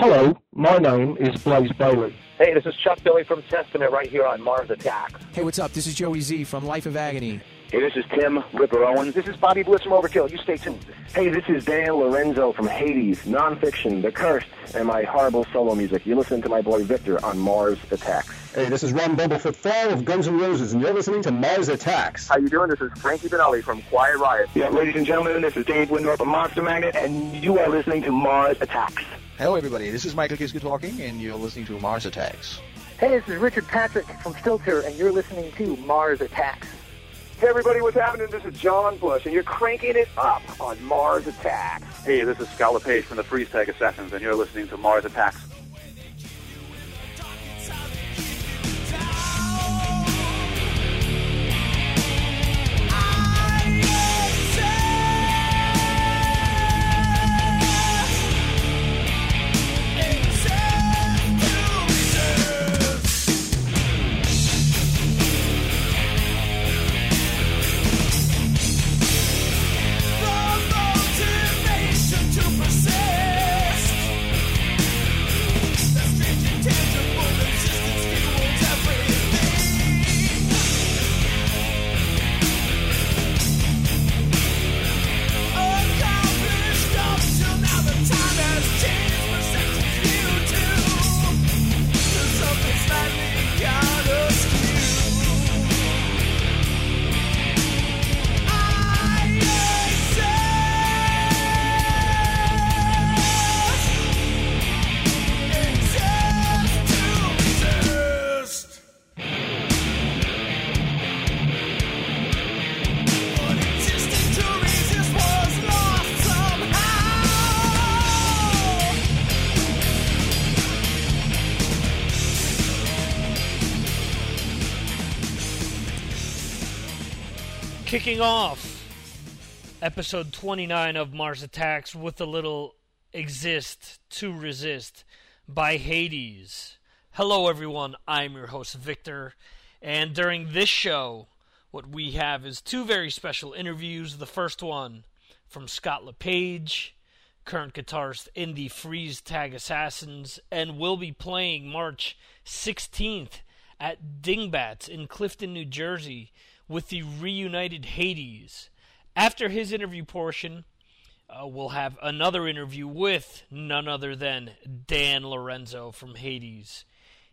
Hello, my name is Blaze Bayley. Hey, this is Chuck Billy from Testament right here on Mars Attacks. Hey, what's up? This is Joey Z from Life of Agony. Hey, this is Tim Ripper Owens. This is Bobby Blitz from Overkill. You stay tuned. Hey, this is Dan Lorenzo from Hades, Nonfiction, The Cursed, and my horrible solo music. You listen to my boy Victor on Mars Attacks. Hey, this is Ron Bumblefoot Thal of Guns N' Roses, and you're listening to Mars Attacks. How you doing? This is Frankie Banali from Quiet Riot. Yeah, ladies and gentlemen, this is Dave Wyndorf from Monster Magnet, and you are listening to Mars Attacks. Hello, everybody. This is Michael Kiske talking, and you're listening to Mars Attacks. Hey, this is Richard Patrick from Filter, and you're listening to Mars Attacks. Hey, everybody, what's happening? This is John Bush, and you're cranking it up on Mars Attacks. Hey, this is Scott LePage from the Freeze Tag Assassins, and you're listening to Mars Attacks. Kicking off episode 29 of Mars Attacks with a little Exist to Resist by Hades. Hello, everyone. I'm your host, Victor. And during this show, what we have is two very special interviews. The first one from Scott LePage, current guitarist in the Freeze Tag Assassins, and will be playing March 16th at Dingbats in Clifton, New Jersey with the reunited Hades. After his interview portion, uh, we'll have another interview with none other than Dan Lorenzo from Hades.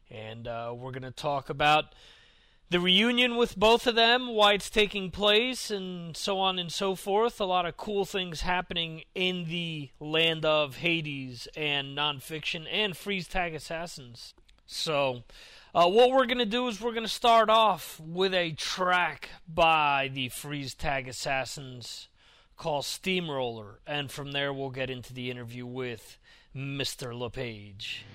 And uh, we're going to talk about the reunion with both of them, why it's taking place, and so on and so forth. A lot of cool things happening in the land of Hades and nonfiction and freeze tag assassins. So, uh, what we're going to do is we're going to start off with a track by the Freeze Tag Assassins called Steamroller, and from there we'll get into the interview with Mr. LePage.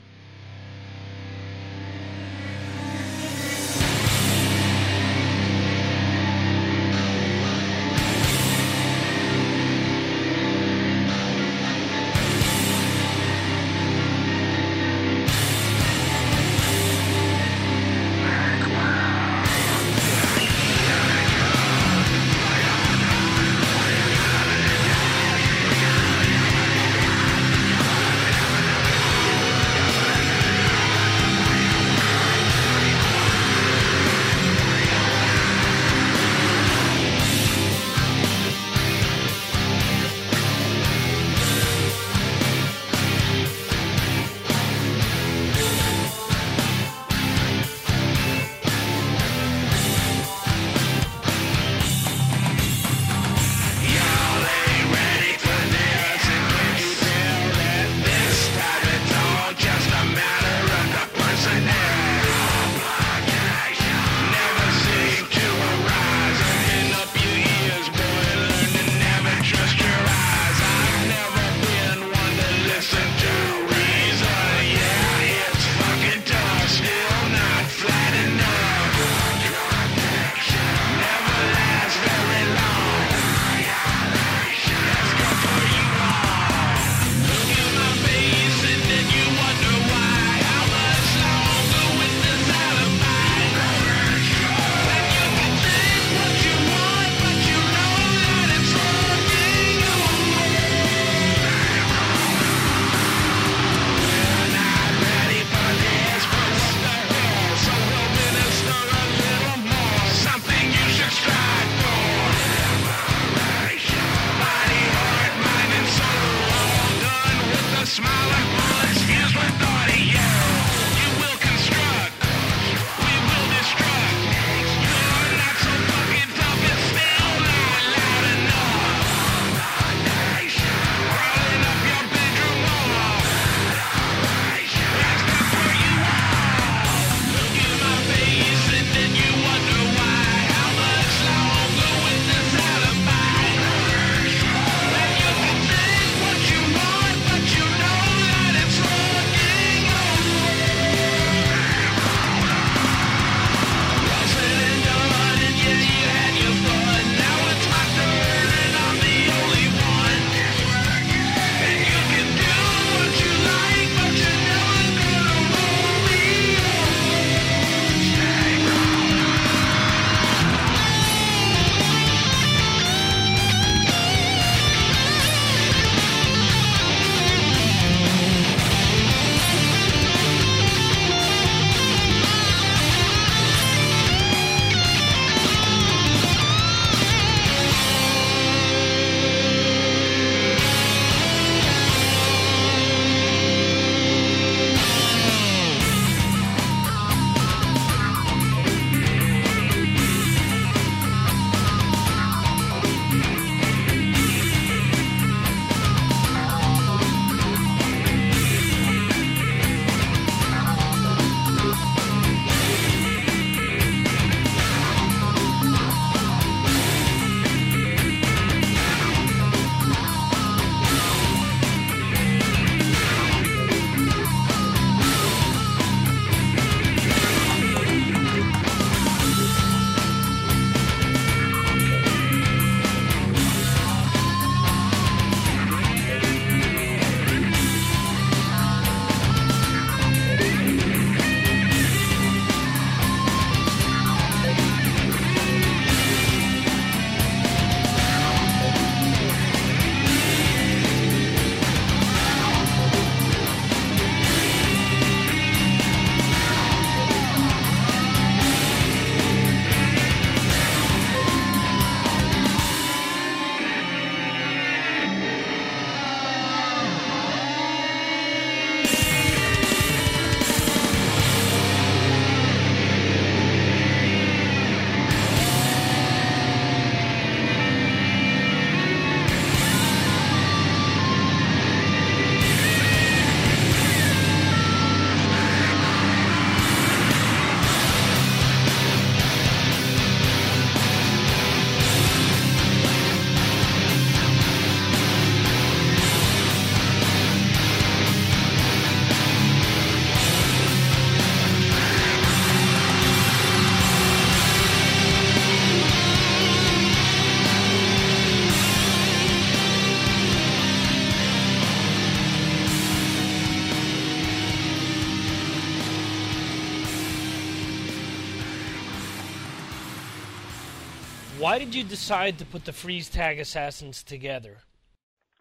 Why did you decide to put the Freeze Tag Assassins together?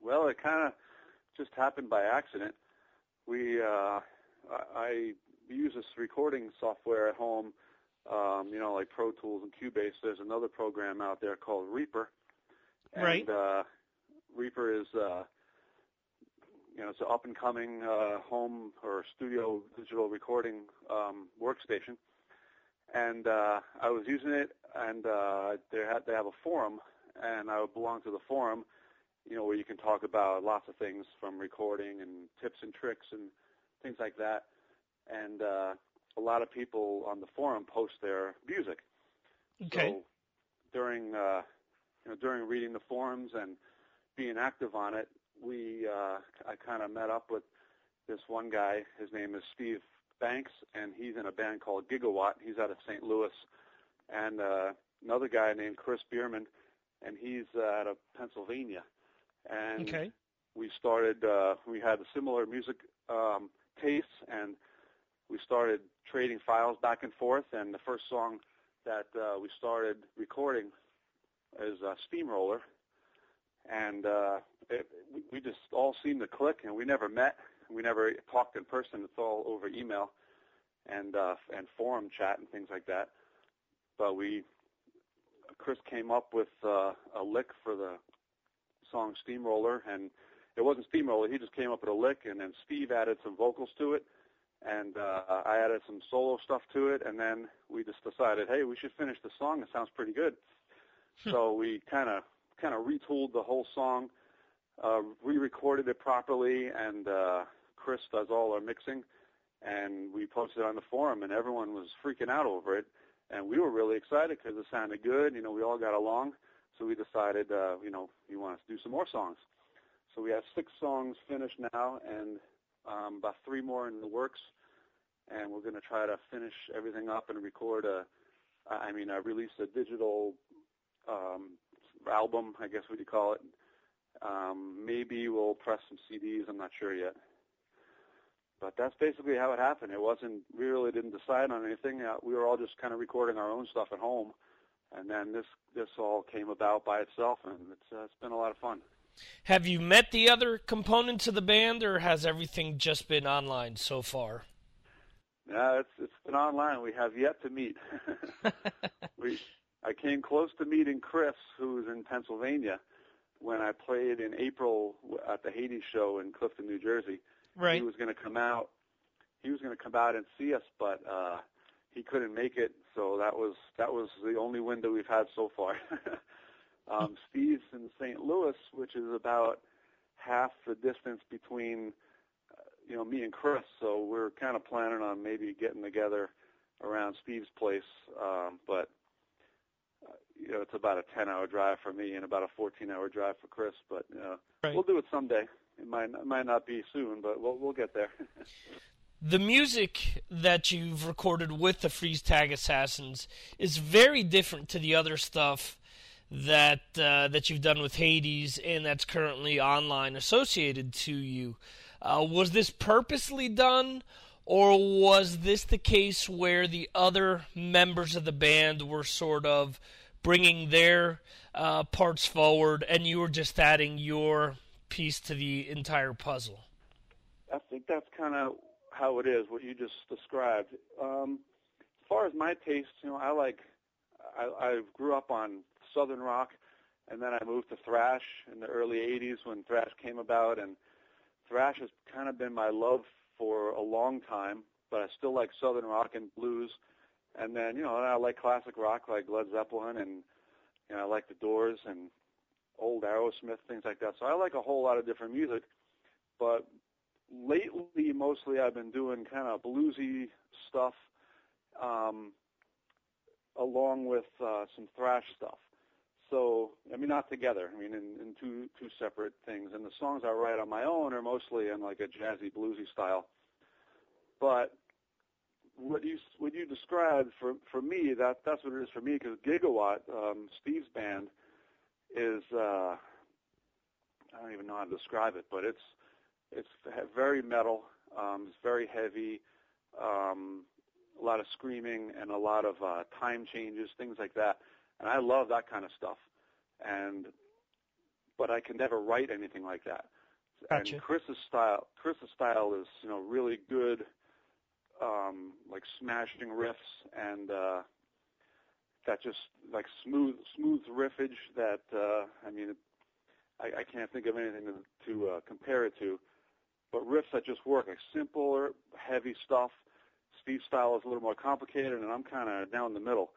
Well, it kind of just happened by accident. We, uh, I use this recording software at home, um, you know, like Pro Tools and Cubase. There's another program out there called Reaper. And, right. Uh, Reaper is, uh, you know, it's an up and coming uh, home or studio digital recording um, workstation. And uh, I was using it, and uh, they had they have a forum, and I belong to the forum, you know, where you can talk about lots of things from recording and tips and tricks and things like that. And uh, a lot of people on the forum post their music. Okay. So during uh, you know during reading the forums and being active on it, we uh, I kind of met up with this one guy. His name is Steve Banks, and he's in a band called Gigawatt. He's out of St. Louis, and uh, another guy named Chris Bierman, and he's uh, out of Pennsylvania. And okay. we started. Uh, we had a similar music um, tastes, and we started trading files back and forth. And the first song that uh, we started recording is uh, Steamroller, and uh, it, we, we just all seemed to click, and we never met. We never talked in person. It's all over email and uh, and forum chat and things like that. But we, Chris came up with uh, a lick for the song Steamroller, and it wasn't Steamroller. He just came up with a lick, and then Steve added some vocals to it, and uh, I added some solo stuff to it, and then we just decided, hey, we should finish the song. It sounds pretty good. so we kind of kind of retooled the whole song, uh, re-recorded it properly, and uh, Chris does all our mixing, and we posted it on the forum, and everyone was freaking out over it, and we were really excited because it sounded good. You know, we all got along, so we decided, uh, you know, we want to do some more songs. So we have six songs finished now, and um, about three more in the works, and we're going to try to finish everything up and record a. I mean, I released a digital um, album, I guess what you call it. Um, maybe we'll press some CDs. I'm not sure yet. But that's basically how it happened. It wasn't. We really didn't decide on anything. Uh, we were all just kind of recording our own stuff at home, and then this this all came about by itself, and it's uh, it's been a lot of fun. Have you met the other components of the band, or has everything just been online so far? Yeah, it's it's been online. We have yet to meet. we I came close to meeting Chris, who's in Pennsylvania, when I played in April at the Hades show in Clifton, New Jersey. Right. He was going to come out. He was going to come out and see us, but uh, he couldn't make it. So that was that was the only window we've had so far. um, Steve's in St. Louis, which is about half the distance between uh, you know me and Chris. So we're kind of planning on maybe getting together around Steve's place, um, but uh, you know it's about a 10-hour drive for me and about a 14-hour drive for Chris. But uh, right. we'll do it someday. It might it might not be soon, but we'll we'll get there. the music that you've recorded with the Freeze Tag Assassins is very different to the other stuff that uh, that you've done with Hades and that's currently online associated to you. Uh, was this purposely done, or was this the case where the other members of the band were sort of bringing their uh, parts forward, and you were just adding your piece to the entire puzzle? I think that's kind of how it is, what you just described. Um, as far as my taste, you know, I like, I, I grew up on Southern rock, and then I moved to thrash in the early 80s when thrash came about, and thrash has kind of been my love for a long time, but I still like Southern rock and blues. And then, you know, I like classic rock like Led Zeppelin, and, you know, I like the Doors and old Aerosmith, things like that. So I like a whole lot of different music, but lately, mostly I've been doing kind of bluesy stuff, um, along with uh, some thrash stuff. So I mean, not together. I mean, in, in two two separate things. And the songs I write on my own are mostly in like a jazzy bluesy style. But what you what you described for for me that that's what it is for me because Gigawatt, um, Steve's band, is uh, I don't even know how to describe it, but it's it's very metal. Um, it's very heavy. Um, a lot of screaming and a lot of uh, time changes, things like that. and I love that kind of stuff. And but I can never write anything like that. Gotcha. And Chris's style, Chris's style is you know really good, um, like smashing riffs and uh, that just like smooth smooth riffage that uh, I mean I, I can't think of anything to, to uh, compare it to. But riffs that just work, like simpler, heavy stuff. Steve's style is a little more complicated, and I'm kind of down the middle.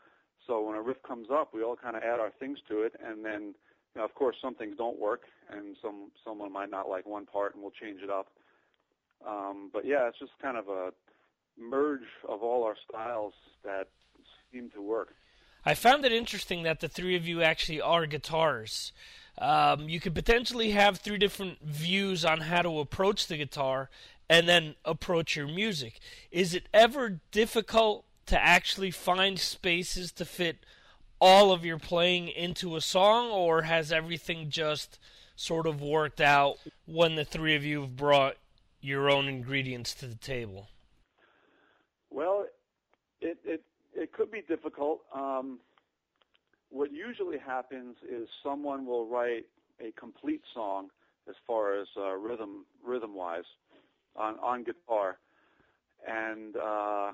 So when a riff comes up, we all kind of add our things to it, and then, you know, of course, some things don't work, and some someone might not like one part, and we'll change it up. Um, but yeah, it's just kind of a merge of all our styles that seem to work. I found it interesting that the three of you actually are guitars. Um, you could potentially have three different views on how to approach the guitar and then approach your music. Is it ever difficult to actually find spaces to fit all of your playing into a song, or has everything just sort of worked out when the three of you have brought your own ingredients to the table? Well, it it it could be difficult. Um, what usually happens is someone will write a complete song as far as uh, rhythm rhythm wise on on guitar, and uh,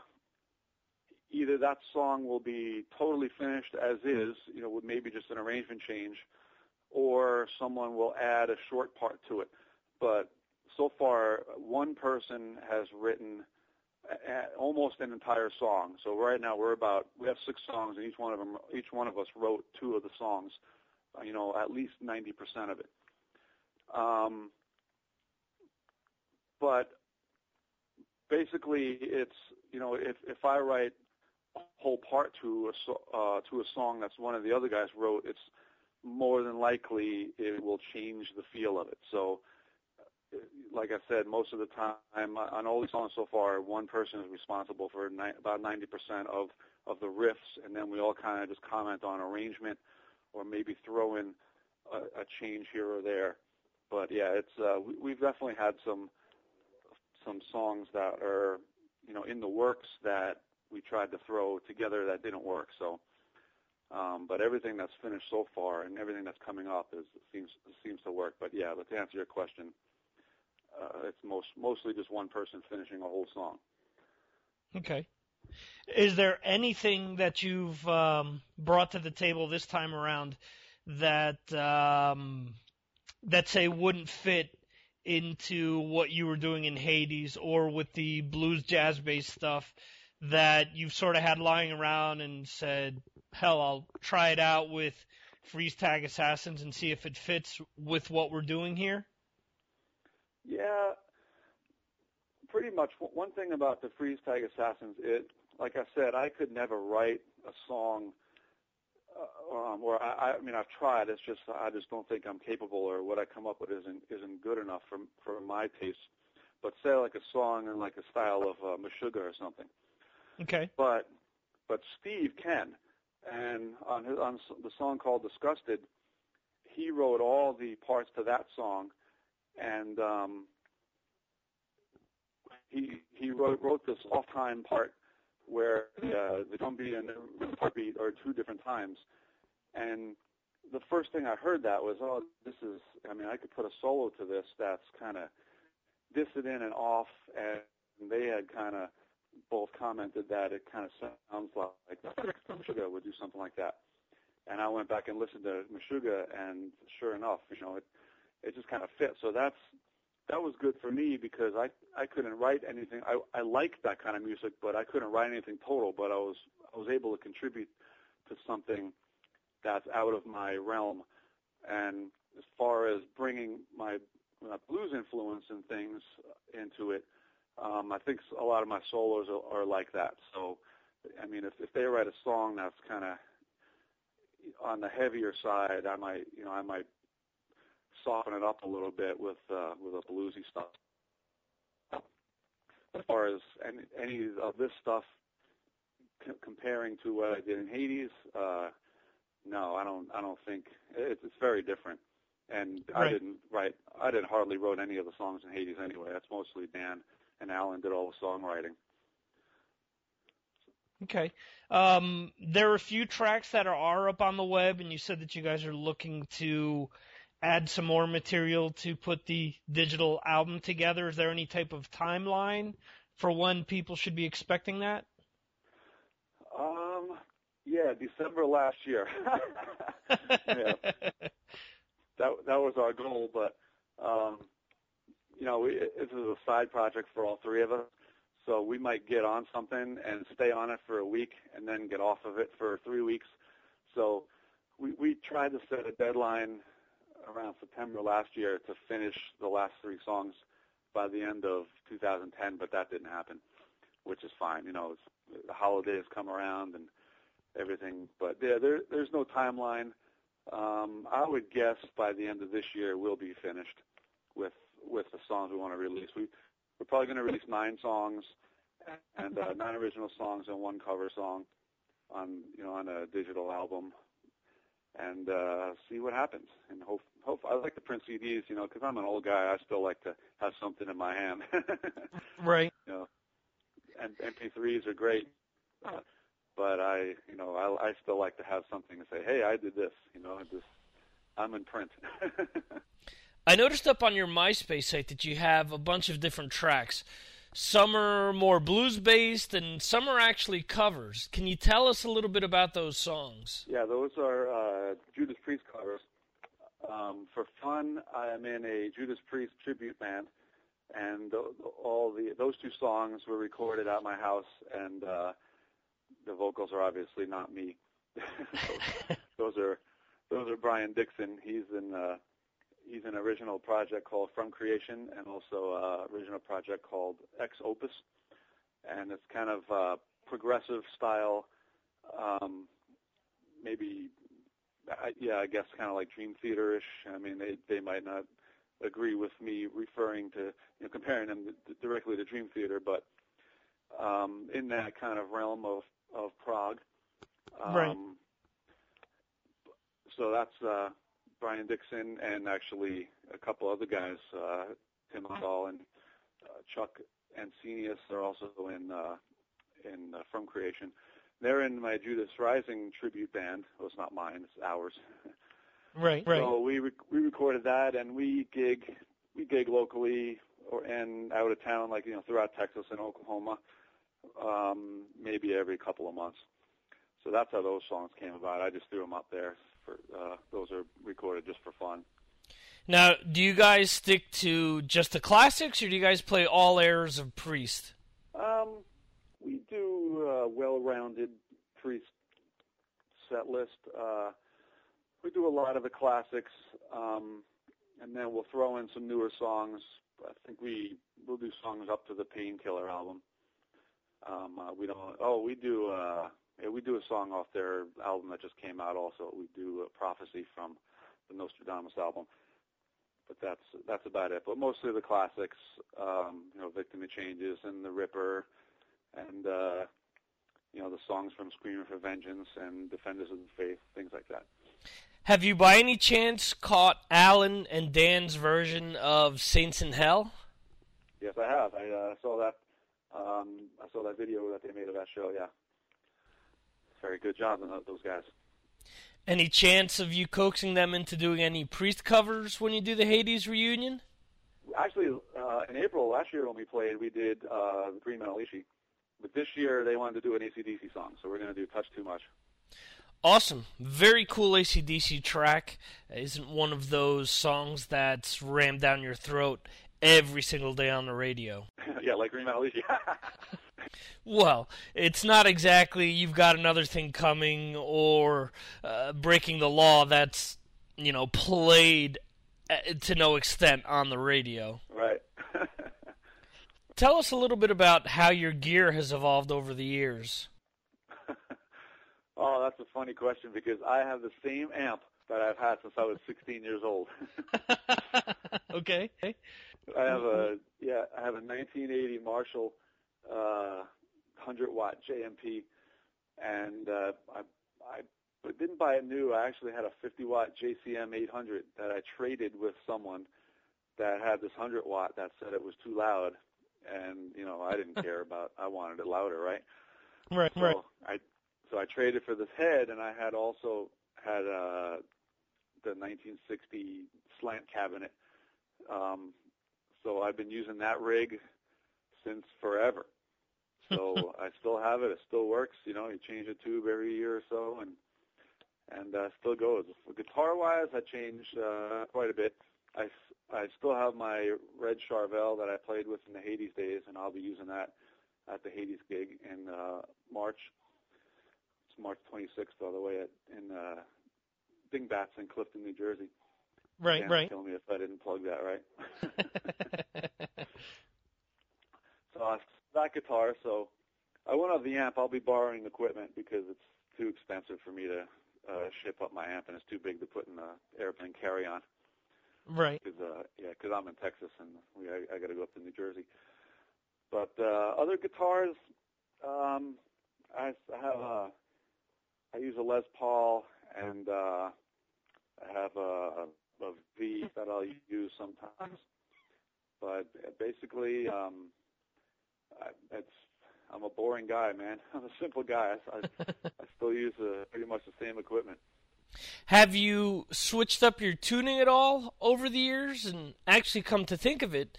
either that song will be totally finished as is, you know, with maybe just an arrangement change, or someone will add a short part to it. But so far, one person has written almost an entire song. So right now we're about we have six songs, and each one of them, each one of us wrote two of the songs. Uh, you know, at least ninety percent of it. Um, but basically, it's you know, if if I write a whole part to a uh, to a song that's one of the other guys wrote, it's more than likely it will change the feel of it. So like I said, most of the time on all these songs so far, one person is responsible for ni- about 90% of of the riffs, and then we all kind of just comment on arrangement or maybe throw in a, a change here or there. But yeah, it's uh, we, we've definitely had some some songs that are you know in the works that we tried to throw together that didn't work. So, um, but everything that's finished so far and everything that's coming up is seems seems to work. But yeah, but to answer your question, uh, it's most mostly just one person finishing a whole song. Okay. Is there anything that you've um, brought to the table this time around that um, that say wouldn't fit into what you were doing in Hades or with the blues jazz based stuff that you've sort of had lying around and said, hell, I'll try it out with Freeze Tag Assassins and see if it fits with what we're doing here? Yeah, pretty much. One thing about the Freeze Tag Assassins, it, like I said, I could never write a song. Uh, um, or I, I mean, I've tried. It's just I just don't think I'm capable, or what I come up with isn't isn't good enough for for my taste. But say like a song in like a style of uh, Meshuggah or something. Okay. But but Steve can, and on his on the song called Disgusted, he wrote all the parts to that song and um, he he wrote, wrote this off time part where uh, the drum beat and the part beat are two different times, and the first thing I heard that was, oh, this is. I mean, I could put a solo to this that's kind of dissonant and off, and they had kind of both commented that it kind of sounds like Meshuggah would do something like that. And I went back and listened to Meshuggah, and sure enough, you know, it it just kind of fit. So that's that was good for me because I I couldn't write anything. I I liked that kind of music, but I couldn't write anything total. But I was I was able to contribute to something that's out of my realm. And as far as bringing my, my blues influence and things into it, um, I think a lot of my solos are, are like that. So, I mean, if if they write a song that's kind of on the heavier side, I might you know I might soften it up a little bit with uh, with a bluesy stuff. As far as any, any of this stuff c- comparing to what I did in Hades, uh, no, I don't. I don't think it's, it's very different. And right. I didn't write. I didn't hardly wrote any of the songs in Hades anyway. That's mostly Dan and Alan did all the songwriting. Okay. Um, there are a few tracks that are, are up on the web, and you said that you guys are looking to add some more material to put the digital album together. Is there any type of timeline for when people should be expecting that? Um, yeah, December last year. yeah. That that was our goal, but um, you know, we, this is a side project for all three of us. So we might get on something and stay on it for a week and then get off of it for three weeks. So we, we tried to set a deadline around September last year to finish the last three songs by the end of 2010, but that didn't happen, which is fine. You know, it's, the holidays come around and everything, but yeah, there, there's no timeline. Um, I would guess by the end of this year we'll be finished with with the songs we want to release. We we're probably going to release nine songs and uh, nine original songs and one cover song on you know on a digital album and uh, see what happens. And hope, hope I like to print CDs, you know, because I'm an old guy. I still like to have something in my hand. right. You know, and MP3s are great, uh, but I, you know, I, I still like to have something to say. Hey, I did this. You know, this, I'm in print. I noticed up on your MySpace site that you have a bunch of different tracks. Some are more blues based, and some are actually covers. Can you tell us a little bit about those songs? Yeah, those are uh, Judas Priest covers. Um, for fun, I am in a Judas Priest tribute band, and all the those two songs were recorded at my house, and uh, the vocals are obviously not me. those, those are those are Brian Dixon. He's in uh, he's an original project called From Creation and also an original project called Ex Opus. And it's kind of uh, progressive style, um, maybe, I, yeah, I guess kind of like Dream Theater-ish. I mean, they, they might not agree with me referring to, you know, comparing them directly to Dream Theater, but um, in that kind of realm of, of prog. Um, right. So that's uh, Brian Dixon and actually a couple other guys, uh, Tim Hall and uh, Chuck Ancenius are also in uh, in uh, From Creation. They're in my Judas Rising tribute band. Well, it's not mine; it's ours. Right, right. So we re- we recorded that, and we gig we gig locally or and out of town, like you know, throughout Texas and Oklahoma, um, maybe every couple of months. So that's how those songs came about. I just threw them up there for uh, those are recorded just for fun. Now, do you guys stick to just the classics, or do you guys play all airs of Priest? Um, we do a well-rounded Priest set list. Uh, we do a lot of the classics, um, and then we'll throw in some newer songs. I think we we'll do songs up to the Painkiller album. Um, uh, we don't. Oh, we do. Uh, we do a song off their album that just came out. Also, we do a prophecy from the Nostradamus album, but that's that's about it. But mostly the classics, um, you know, Victim of Changes and The Ripper, and uh, you know the songs from Screaming for Vengeance and Defenders of the Faith, things like that. Have you, by any chance, caught Alan and Dan's version of Saints in Hell? Yes, I have. I uh, saw that. Um, I saw that video that they made of that show. Yeah very good job on those guys. Any chance of you coaxing them into doing any priest covers when you do the Hades reunion? Actually, uh, in April last year when we played, we did uh, the Green Metal Ishi. But this year they wanted to do an ACDC song, so we're going to do Touch Too Much. Awesome. Very cool ACDC track. Isn't one of those songs that's rammed down your throat every single day on the radio. yeah, like Green Metal Ishi. Well, it's not exactly you've got another thing coming or uh, breaking the law that's, you know, played uh, to no extent on the radio. Right. Tell us a little bit about how your gear has evolved over the years. oh, that's a funny question because I have the same amp that I've had since I was 16 years old. okay. I have a yeah, I have a 1980 Marshall uh, 100 watt JMP, and uh, I, I didn't buy it new. I actually had a 50 watt JCM 800 that I traded with someone that had this 100 watt that said it was too loud, and you know I didn't care about. I wanted it louder, right? Right, so right. I so I traded for this head, and I had also had uh, the 1960 slant cabinet. Um, so I've been using that rig since forever. So I still have it. It still works. You know, you change a tube every year or so, and and uh, still goes. Guitar wise, I changed uh, quite a bit. I, I still have my red Charvel that I played with in the Hades days, and I'll be using that at the Hades gig in uh, March. It's March 26th, by the way, at, in uh, Dingbats in Clifton, New Jersey. Right, Dan right. Kill me if I didn't plug that right. so uh, that guitar. So I went off the amp. I'll be borrowing equipment because it's too expensive for me to uh, ship up my amp, and it's too big to put in the airplane carry-on. Right. Cause, uh, yeah, because I'm in Texas and we I, I got to go up to New Jersey. But uh, other guitars, um, I, I have a, I use a Les Paul and uh, I have a, a V that I'll use sometimes. But basically, um, I, it's I'm a boring guy, man. I'm a simple guy. I, I, I still use uh, pretty much the same equipment. Have you switched up your tuning at all over the years? And actually, come to think of it,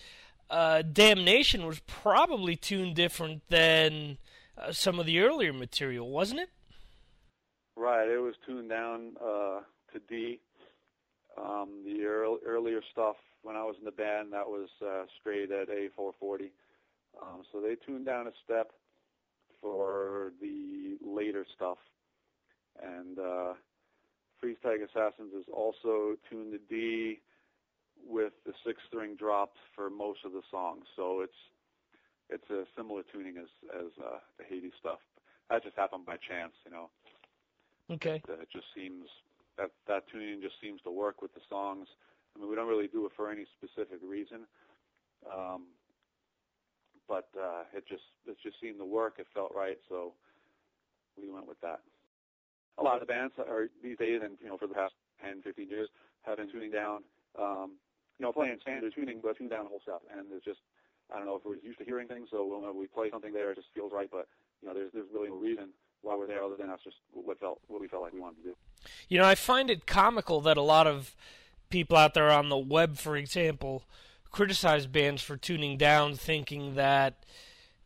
uh, Damnation was probably tuned different than uh, some of the earlier material, wasn't it? Right. It was tuned down uh, to D. Um, the earl- earlier stuff when I was in the band that was uh, straight at A440. Um, so they tuned down a step for the later stuff, and uh, Freeze Tag Assassins is also tuned to D with the six string dropped for most of the songs. So it's it's a similar tuning as as uh, the Hades stuff. That just happened by chance, you know. Okay. It just seems that that tuning just seems to work with the songs. I mean, we don't really do it for any specific reason, um, but uh, it just it just seemed to work. It felt right, so we went with that. A lot of bands are these days, and you know, for the past 10, 15 years, have been tuning down. Um, you know, playing standard tuning, but tuning down the whole stuff, and it's just I don't know if we're used to hearing things, so when we play something there, it just feels right. But you know, there's there's really no reason why we're there other than that's just what felt what we felt like we wanted to do. You know, I find it comical that a lot of people out there on the web, for example, criticize bands for tuning down, thinking that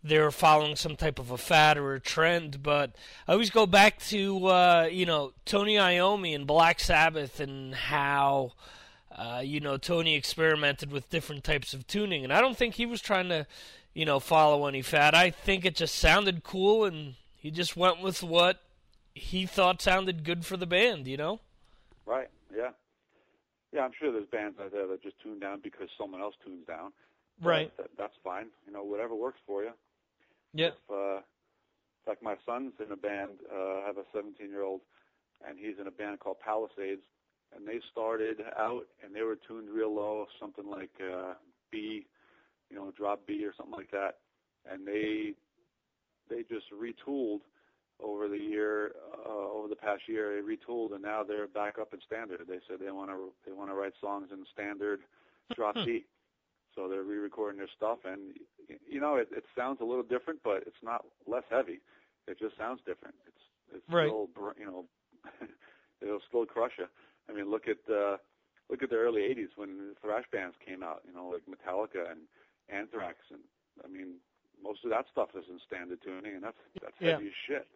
they're following some type of a fad or a trend. But I always go back to uh, you know Tony Iommi and Black Sabbath and how. Uh, you know, Tony experimented with different types of tuning, and I don't think he was trying to, you know, follow any fad. I think it just sounded cool, and he just went with what he thought sounded good for the band. You know. Right. Yeah. Yeah, I'm sure there's bands out there that just tune down because someone else tunes down. Right. That, that's fine. You know, whatever works for you. Yeah. If, uh, like my son's in a band. Uh, I have a 17 year old, and he's in a band called Palisades, and they started out and they were tuned real low, something like uh, B, you know, drop B or something like that, and they they just retooled over the year, uh, over the past year, they retooled, and now they're back up in standard. They said they want to they want to write songs in standard drop D, so they're re-recording their stuff, and you know it, it sounds a little different, but it's not less heavy. It just sounds different. It's it's Right. still br- you know it'll still crush you. I mean, look at uh, look at the early '80s when thrash bands came out. You know, like Metallica and Anthrax, and I mean, most of that stuff is in standard tuning, and that's that's Yeah. heavy as shit.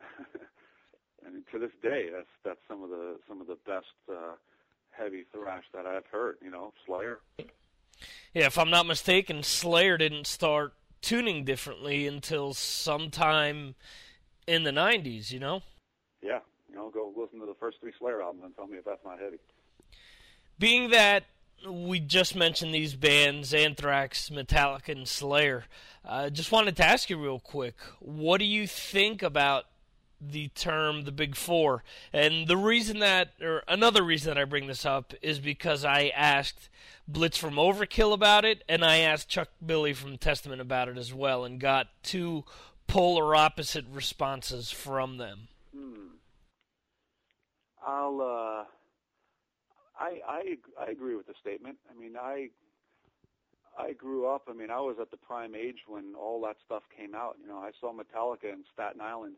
and to this day, that's that's some of the some of the best uh, heavy thrash that I've heard. You know, Slayer. Yeah, if I'm not mistaken, Slayer didn't start tuning differently until sometime in the 90s, you know? Yeah, you know, go listen to the first three Slayer albums and tell me if that's not heavy. Being that we just mentioned these bands, Anthrax, Metallica, and Slayer, I uh, just wanted to ask you real quick what do you think about the term the Big Four? And the reason that, or another reason that I bring this up, is because I asked Blitz from Overkill about it, and I asked Chuck Billy from Testament about it as well, and got two polar opposite responses from them. Hmm. I'll. Uh, I I I agree with the statement. I mean, I I grew up. I mean, I was at the prime age when all that stuff came out. You know, I saw Metallica in Staten Island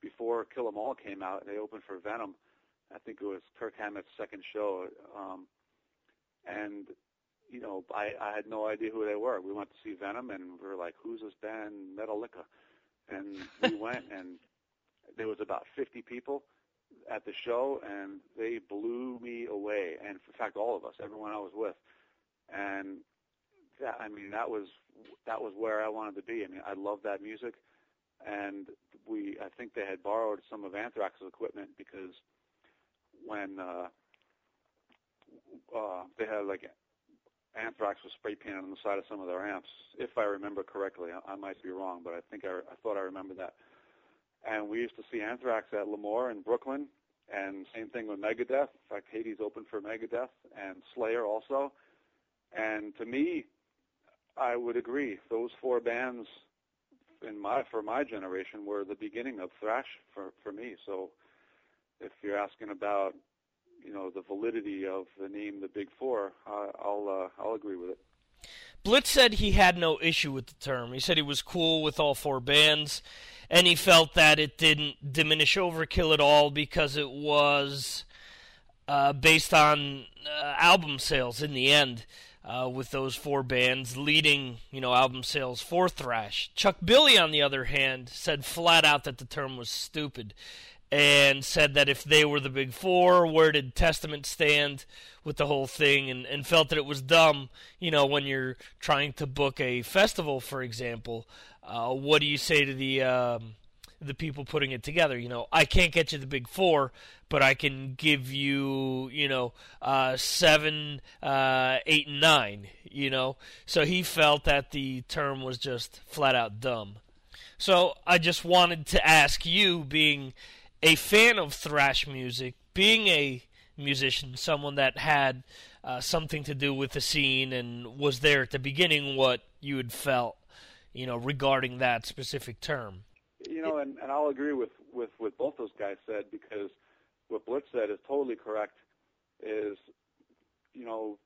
before Kill 'Em All came out. And they opened for Venom. I think it was Kirk Hammett's second show. Um, and you know, I, I had no idea who they were. We went to see Venom, and we were like, "Who's this band, Metallica?" And we went, and there was about 50 people at the show, and they blew me away. And in fact, all of us, everyone I was with, and that, I mean, that was that was where I wanted to be. I mean, I love that music, and we, I think they had borrowed some of Anthrax's equipment because when uh, uh, they had like Anthrax was spray painted on the side of some of their amps, if I remember correctly. I, I might be wrong, but I think I, I thought I remember that. And we used to see Anthrax at L'Amour in Brooklyn, and same thing with Megadeth. In fact, Hades opened for Megadeth and Slayer also. And to me, I would agree. Those four bands in my for my generation were the beginning of thrash for for me. So if you're asking about you know the validity of the name the Big Four, I, I'll uh, I'll agree with it. Blitz said he had no issue with the term. He said he was cool with all four bands, and he felt that it didn't diminish Overkill at all because it was uh, based on uh, album sales in the end. Uh, with those four bands leading, you know, album sales for thrash. Chuck Billy, on the other hand, said flat out that the term was stupid and said that if they were the big four, where did Testament stand with the whole thing, and, and felt that it was dumb, you know, when you're trying to book a festival, for example. Uh, what do you say to the um, the people putting it together? You know, I can't get you the big four, but I can give you, you know, uh, seven, uh, eight, and nine. You know, so he felt that the term was just flat out dumb. So I just wanted to ask you, being a fan of thrash music, being a musician, someone that had uh, something to do with the scene and was there at the beginning, what you had felt, you know, regarding that specific term. You know, and, and I'll agree with, with what both those guys said because what Blitz said is totally correct. Is you know,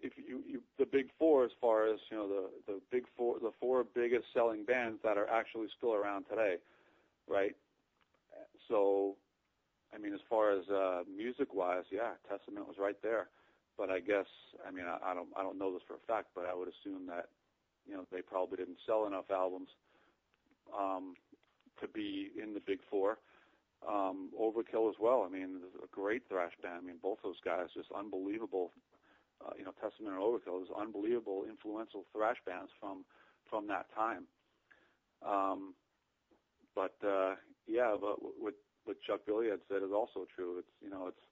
if you, you the big four as far as you know the the big four the four biggest selling bands that are actually still around today, right? So, I mean, as far as uh, music-wise, yeah, Testament was right there. But I guess, I mean, I, I don't, I don't know this for a fact, but I would assume that, you know, they probably didn't sell enough albums um, to be in the big four. Um, Overkill as well. I mean, a great thrash band. I mean, both those guys just unbelievable. Uh, you know, Testament and Overkill is unbelievable, influential thrash bands from from that time. Um, but uh, yeah, but what what Chuck Billy had said is also true. It's you know, it's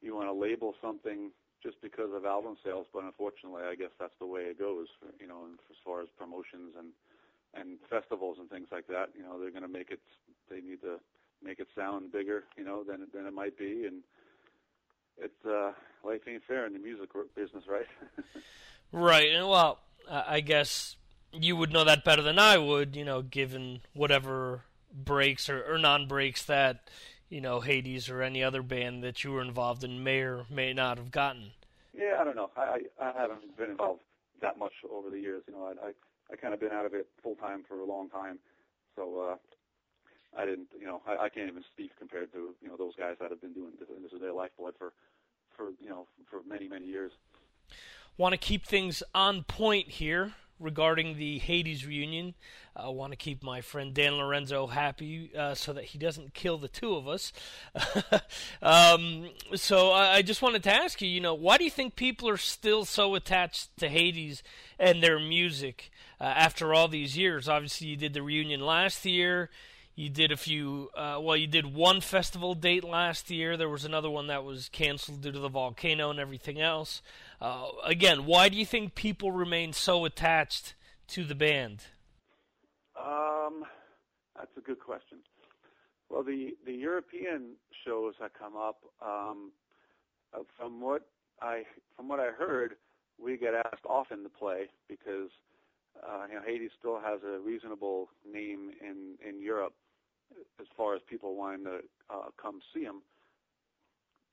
you want to label something just because of album sales, but unfortunately, I guess that's the way it goes. For, you know, as far as promotions and and festivals and things like that, you know, they're going to make it. They need to make it sound bigger, you know, than than it might be, and it's uh, life ain't fair in the music business, right? right, and well, I guess you would know that better than I would, you know, given whatever breaks or, or non breaks that, you know, Hades or any other band that you were involved in may or may not have gotten. Yeah, I don't know. I I haven't been involved that much over the years. You know, I I, I kind of been out of it full time for a long time, so uh, I didn't. You know, I, I can't even speak compared to you know those guys that have been doing this, this is their lifeblood for for you know for many many years. Want to keep things on point here regarding the Hades reunion. I want to keep my friend Dan Lorenzo happy uh, so that he doesn't kill the two of us. um, so I, I, just wanted to ask you, you know, why do you think people are still so attached to Hades and their music uh, after all these years? Obviously, you did the reunion last year. You did a few, uh, well, you did one festival date last year. There was another one that was canceled due to the volcano and everything else. Uh, again, why do you think people remain so attached to the band? Um, that's a good question. Well, the the European shows that come up, um, uh, from what I from what I heard, we get asked often to play because uh, you know Hades still has a reasonable name in in Europe as far as people wanting to uh, come see them.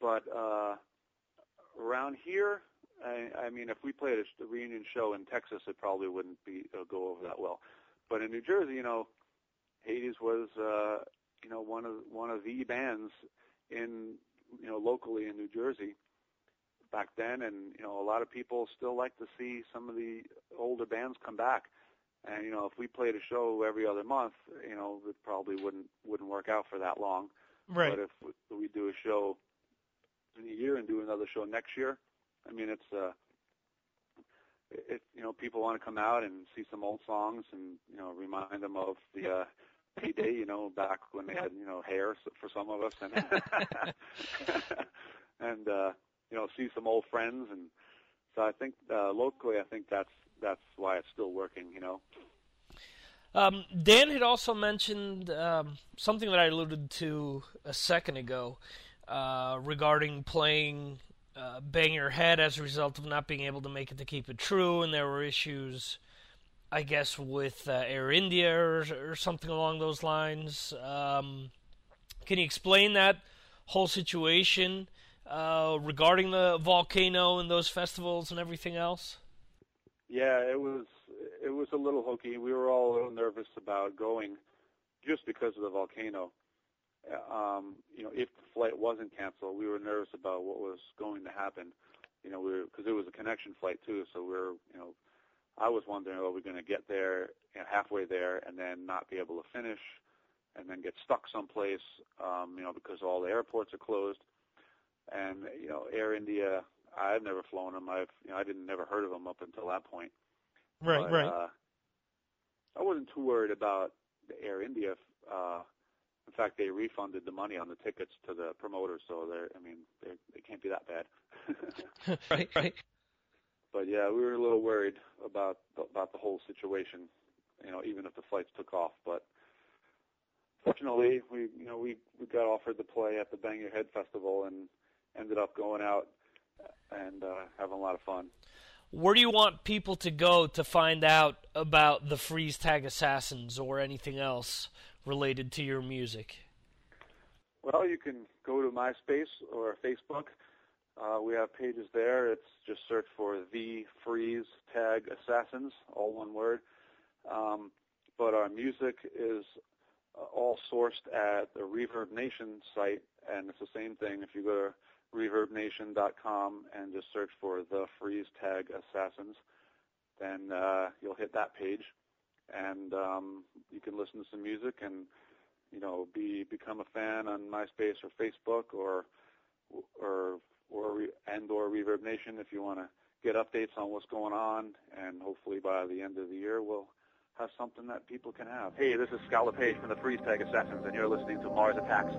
But uh, around here, I, I mean, if we played a, a reunion show in Texas, it probably wouldn't be uh, go over that well. But in New Jersey, you know, Hades was, uh, you know, one of one of the bands in, you know, locally in New Jersey back then, and you know, a lot of people still like to see some of the older bands come back. And you know, if we played a show every other month, you know, it probably wouldn't wouldn't work out for that long. Right. But if we, we do a show in a year and do another show next year, I mean, it's uh, it you know, people want to come out and see some old songs and you know, remind them of the uh, heyday, you know, back when they had you know hair for some of us, and and uh, you know, see some old friends, and so I think uh, locally, I think that's that's why it's still working, you know. Um, Dan had also mentioned um, something that I alluded to a second ago uh, regarding playing uh, Bang Your Head as a result of not being able to make it to Keep It True, and there were issues, I guess, with uh, Air India or, or, something along those lines. Um, can you explain that whole situation uh, regarding the volcano and those festivals and everything else? Yeah, it was it was a little hokey. We were all a little nervous about going, just because of the volcano. Um, you know, if the flight wasn't canceled, we were nervous about what was going to happen. You know, we were because it was a connection flight too, so we are you know, I was wondering, are we going to get there you know, halfway there and then not be able to finish, and then get stuck someplace, um, you know, because all the airports are closed. And you know, Air India I've never flown them. I've you know I didn't never heard of them up until that point. Right, but, right. Uh, I wasn't too worried about the Air India. Uh, in fact, they refunded the money on the tickets to the promoters, so they're I mean they they can't be that bad. right, right. But yeah, we were a little worried about the, about the whole situation. You know, even if the flights took off, but fortunately, we you know we we got offered to play at the Bang Your Head festival and ended up going out and uh, having a lot of fun. Where do you want people to go to find out about the Freeze Tag Assassins or anything else related to your music? Well, you can go to MySpace or Facebook. Uh, we have pages there. It's just search for the Freeze Tag Assassins, all one word. Um, but our music is uh, all sourced at the Reverb Nation site, and it's the same thing. If you go to reverbnation.com and just search for the freeze tag assassins, then uh, you'll hit that page, and um, you can listen to some music and you know be become a fan on MySpace or Facebook or or or and or Reverb Nation if you want to get updates on what's going on, and hopefully by the end of the year we'll have something that people can have. Hey, this is Scott LePage from the Freeze Tag Assassins, and you're listening to Mars Attacks.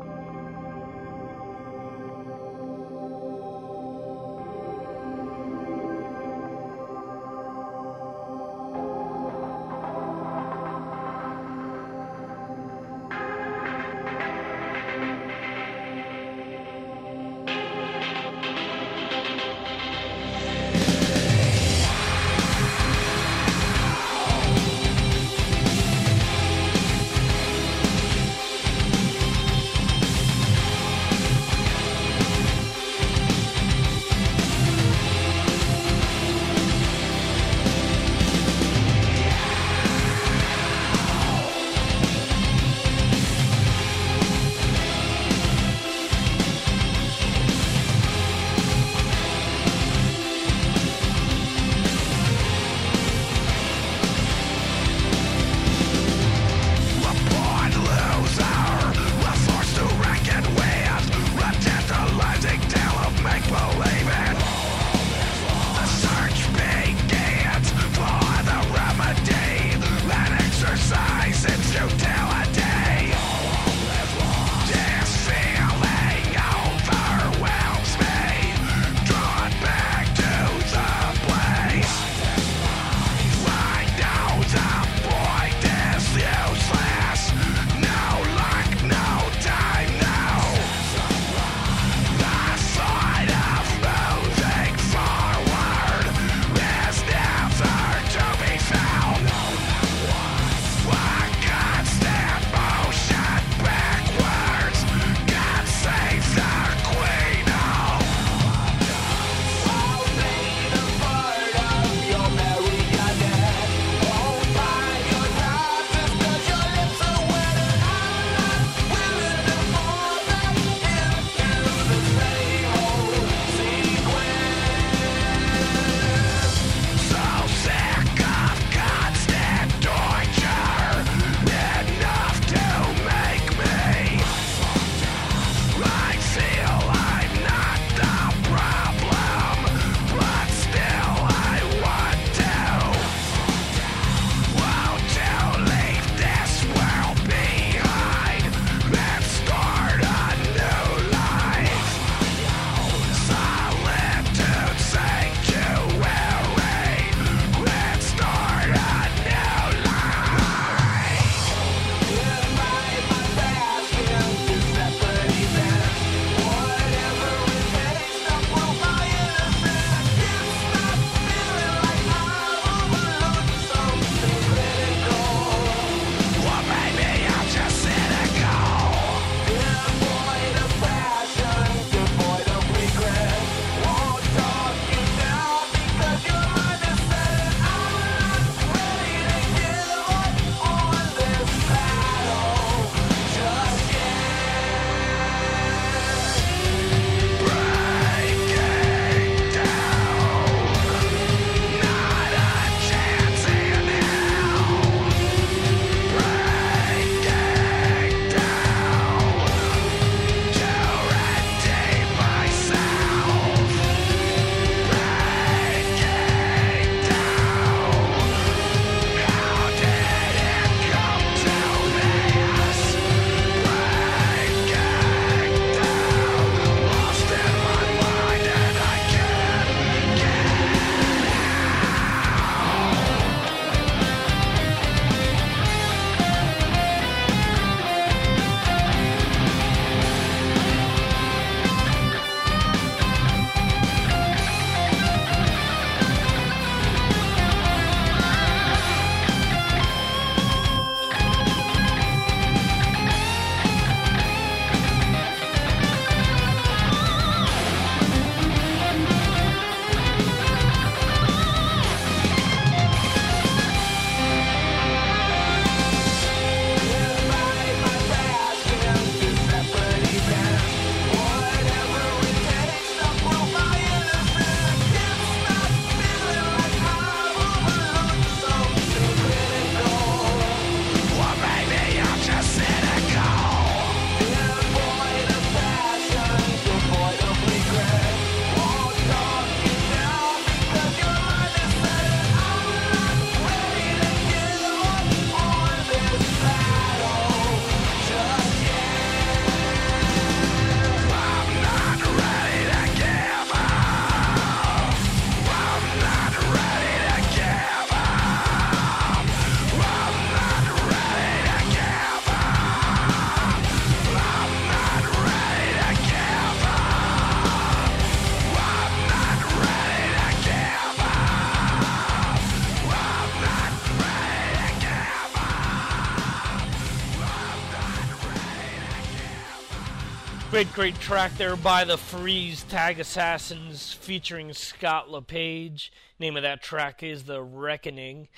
Great, great track there by the Freeze Tag Assassins featuring Scott LePage. Name of that track is The Reckoning.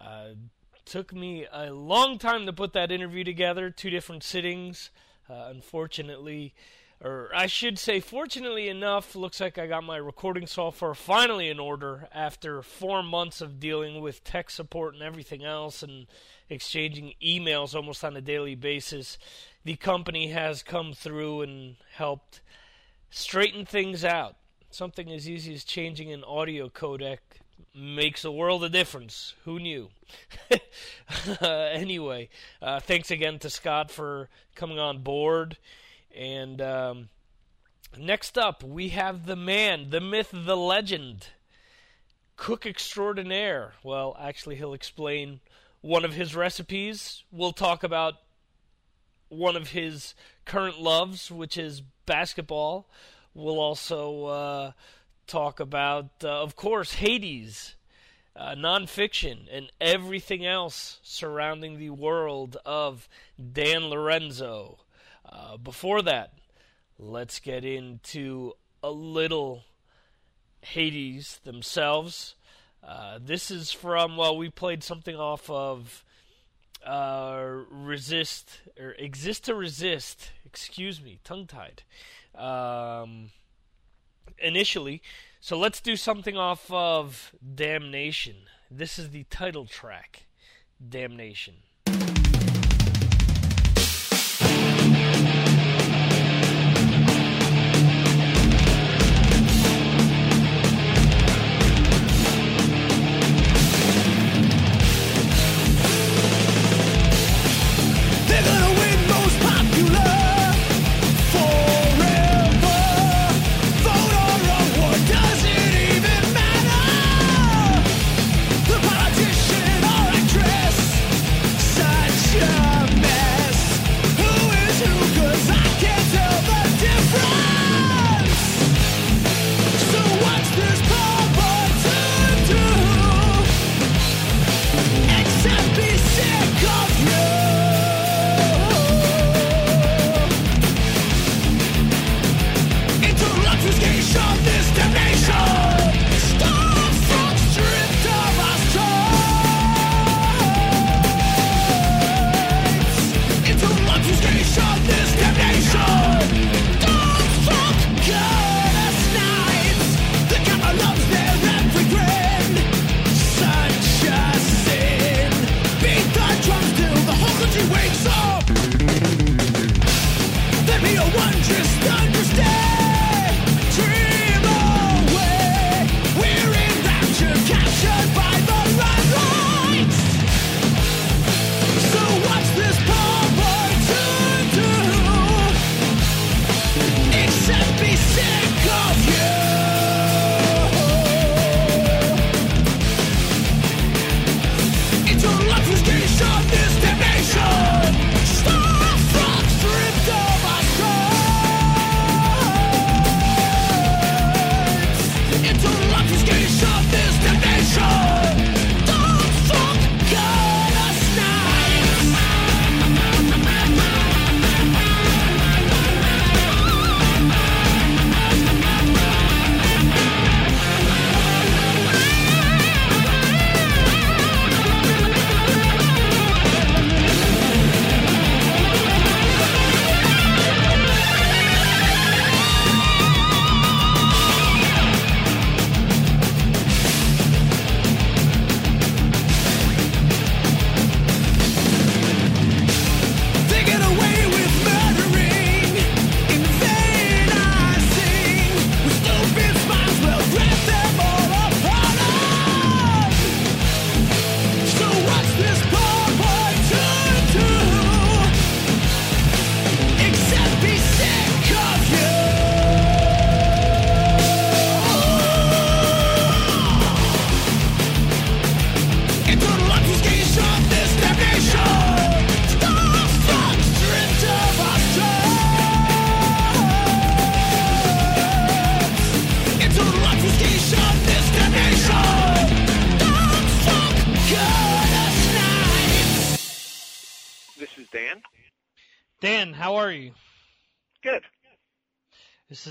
Uh, took me a long time to put that interview together, two different sittings. Uh, unfortunately, or I should say, fortunately enough, looks like I got my recording software finally in order after four months of dealing with tech support and everything else and exchanging emails almost on a daily basis the company has come through and helped straighten things out. Something as easy as changing an audio codec makes a world of difference. Who knew? uh, anyway, uh, thanks again to Scott for coming on board. And um, next up, we have the man, the myth, the legend, cook extraordinaire. Well, actually, he'll explain one of his recipes. We'll talk about one of his current loves, which is basketball. We'll also uh, talk about, uh, of course, Hades, uh, nonfiction, and everything else surrounding the world of Dan Lorenzo. Uh, before that, let's get into a little Hades themselves. Uh, this is from, well, we played something off of uh, resist or exist to resist. Excuse me, tongue tied. Um, initially, so let's do something off of Damnation. This is the title track, Damnation.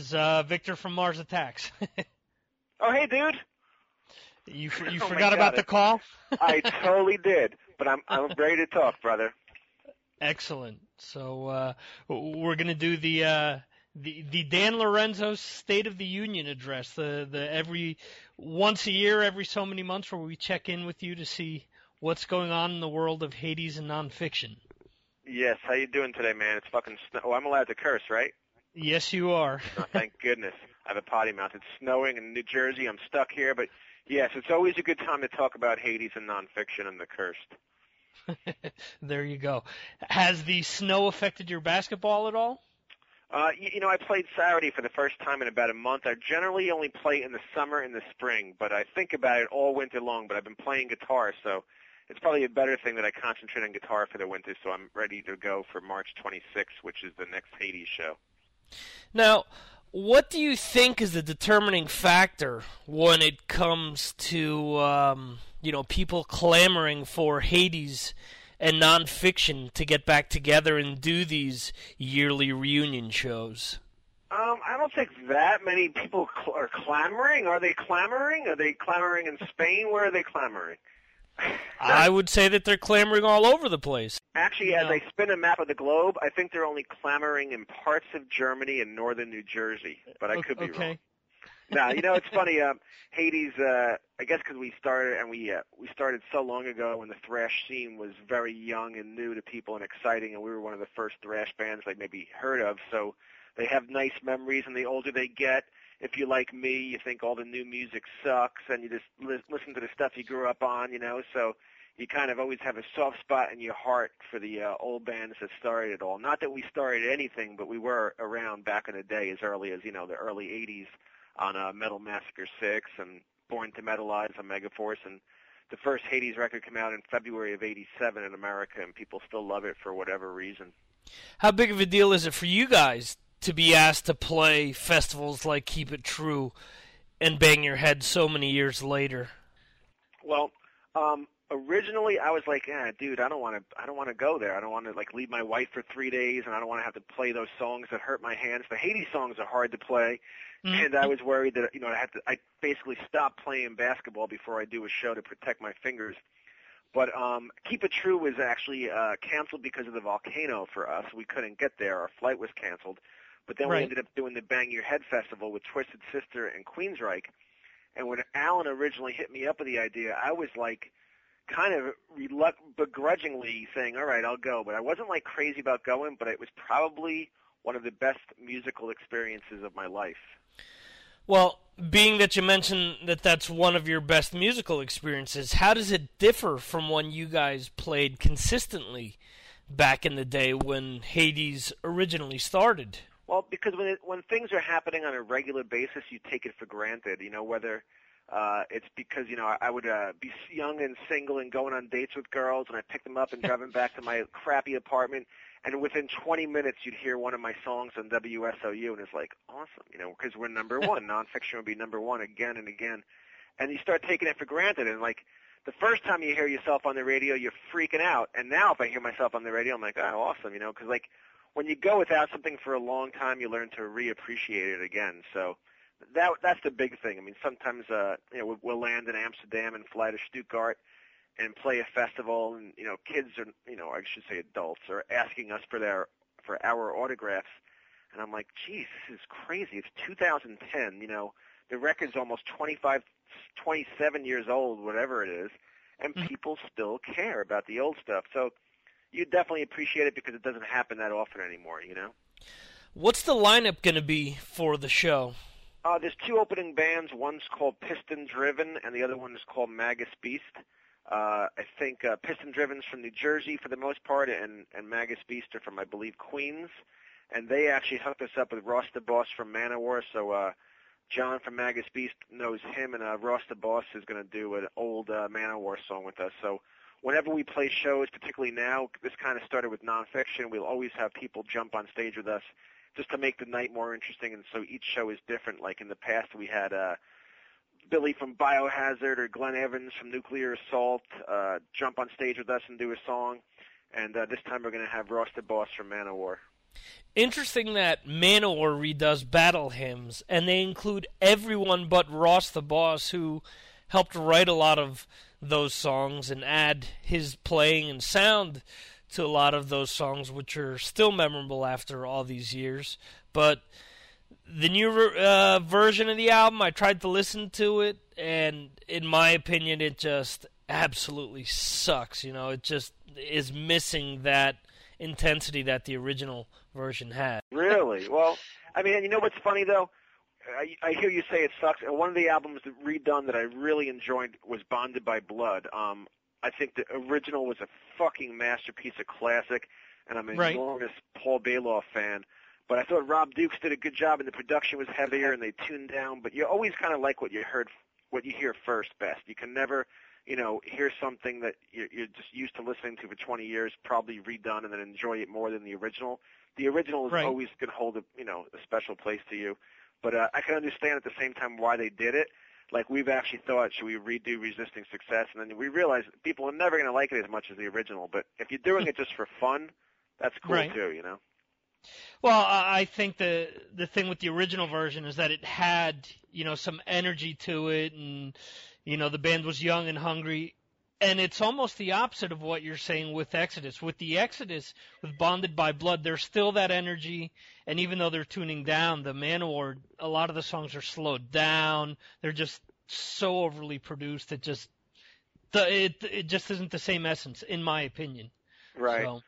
Is uh, Victor from Mars Attacks. oh, hey, dude. You you oh forgot about the call? I totally did, but I'm I'm ready to talk, brother. Excellent. So uh, we're gonna do the uh, the the Dan Lorenzo State of the Union address. The the every once a year, every so many months, where we check in with you to see what's going on in the world of Hades and nonfiction. Yes. How you doing today, man? It's fucking snow. Oh, I'm allowed to curse, right? Yes, you are. oh, thank goodness. I have a potty mouth. It's snowing in New Jersey. I'm stuck here, but yes, it's always a good time to talk about Hades and nonfiction and the cursed. there you go. Has the snow affected your basketball at all? Uh, you, you know, I played Saturday for the first time in about a month. I generally only play in the summer and the spring, but I think about it all winter long. But I've been playing guitar, so it's probably a better thing that I concentrate on guitar for the winter. So I'm ready to go for March 26th, which is the next Hades show. Now, what do you think is the determining factor when it comes to um, you know people clamoring for Hades and nonfiction to get back together and do these yearly reunion shows? Um, I don't think that many people cl- are clamoring. Are they clamoring? Are they clamoring in Spain? Where are they clamoring? I would say that they're clamoring all over the place. Actually, as I spin a map of the globe, I think they're only clamoring in parts of Germany and northern New Jersey, but I could be okay. wrong. now, you know it's funny. Um, Hades, uh, I guess because we started and we uh, we started so long ago when the thrash scene was very young and new to people and exciting, and we were one of the first thrash bands they maybe heard of. So they have nice memories, and the older they get, if you're like me, you think all the new music sucks, and you just li- listen to the stuff you grew up on, you know. So you kind of always have a soft spot in your heart for the uh, old bands that started it all. Not that we started anything, but we were around back in the day, as early as you know the early '80s on uh, Metal Massacre Six and Born to Metalize on Megaforce, and the first Hades record came out in February of '87 in America, and people still love it for whatever reason. How big of a deal is it for you guys to be asked to play festivals like Keep It True and bang your head so many years later? Well, um, originally I was like, yeah, dude, I don't want to, I don't want to go there. I don't want to like leave my wife for three days, and I don't want to have to play those songs that hurt my hands. The Hades songs are hard to play, mm-hmm. and I was worried that you know I had to, I basically stopped playing basketball before I do a show to protect my fingers. But um, Keep It True was actually uh, canceled because of the volcano for us. We couldn't get there. Our flight was canceled. But then right. we ended up doing the Bang Your Head Festival with Twisted Sister and Queensryche. And when Alan originally hit me up with the idea, I was like kind of reluct- begrudgingly saying, all right, I'll go. But I wasn't like crazy about going, but it was probably one of the best musical experiences of my life. Well, being that you mentioned that that's one of your best musical experiences, how does it differ from when you guys played consistently back in the day when Hades originally started? Well, because when it, when things are happening on a regular basis, you take it for granted. You know whether uh, it's because you know I would uh, be young and single and going on dates with girls, and I pick them up and drive them back to my crappy apartment, and within 20 minutes you'd hear one of my songs on WSOU, and it's like awesome, you know, because we're number one. Nonfiction would be number one again and again, and you start taking it for granted, and like. The first time you hear yourself on the radio, you're freaking out. And now, if I hear myself on the radio, I'm like, oh, awesome, you know, because like when you go without something for a long time, you learn to reappreciate it again. So that that's the big thing. I mean, sometimes uh, you know we'll land in Amsterdam and fly to Stuttgart and play a festival, and you know kids are you know I should say adults are asking us for their for our autographs, and I'm like, geez, this is crazy. It's 2010. You know, the record's almost 25, 27 years old, whatever it is, and Mm-hmm. people still care about the old stuff. So you definitely appreciate it because it doesn't happen that often anymore, you know? What's the lineup going to be for the show? Uh, there's two opening bands. One's called Piston Driven, and the other one is called Magus Beast. Uh, I think uh, Piston Driven's from New Jersey for the most part, and, and Magus Beast are from, I believe, Queens. And they actually hooked us up with Ross the Boss from Manowar, so uh, John from Magus Beast knows him, and uh, Ross the Boss is going to do an old uh, Manowar song with us. So whenever we play shows, particularly now, this kind of started with nonfiction. We'll always have people jump on stage with us just to make the night more interesting, and so each show is different. Like in the past, we had uh, Billy from Biohazard or Glenn Evans from Nuclear Assault uh, jump on stage with us and do a song, and uh, this time we're going to have Ross the Boss from Manowar. Interesting that Manowar redoes battle hymns, and they include everyone but Ross the Boss, who helped write a lot of those songs and add his playing and sound to a lot of those songs, which are still memorable after all these years. But the new uh, version of the album, I tried to listen to it, and in my opinion, it just absolutely sucks. You know, it just is missing that intensity that the original version had. Really? Well, I mean, you know what's funny though? I, I hear you say it sucks. And one of the albums that redone that I really enjoyed was Bonded by Blood. Um, I think the original was a fucking masterpiece, a classic, and I'm an Right. enormous Paul Baloff fan. But I thought Rob Dukes did a good job, and the production was heavier, and they tuned down. But you always kind of like what you heard, what you hear first best. You can never, you know, hear something that you're, you're just used to listening to for 20 years, probably redone, and then enjoy it more than the original. The original is Right. always going to hold a, you know, a special place to you. But uh, I can understand at the same time why they did it. Like we've actually thought, should we redo Resisting Success? And then we realized people are never going to like it as much as the original. But if you're doing it just for fun, that's cool Right. too, you know. Well, I I think the the thing with the original version is that it had you know some energy to it, and you know the band was young and hungry. And it's almost the opposite of what you're saying with Exodus. With the Exodus, with Bonded by Blood, there's still that energy, and even though they're tuning down, the Manowar, a lot of the songs are slowed down. They're just so overly produced. It just the it it just isn't the same essence, in my opinion. Right. So,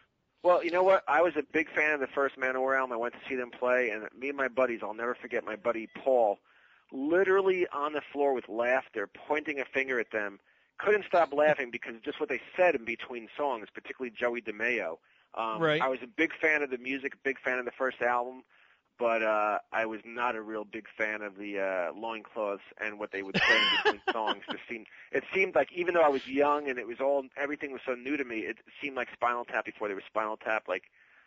Well, you know what? I was a big fan of the first Manowar album. I went to see them play, and me and my buddies, I'll never forget my buddy Paul, literally on the floor with laughter, pointing a finger at them. Couldn't stop laughing because just what they said in between songs, particularly Joey DeMaio. Um, Right. I was a big fan of the music, big fan of the first album, but uh, I was not a real big fan of the uh, loincloths and what they would say in between songs. Just seemed, it seemed like even though I was young and it was all everything was so new to me, it seemed like Spinal Tap before they were Spinal Tap. Like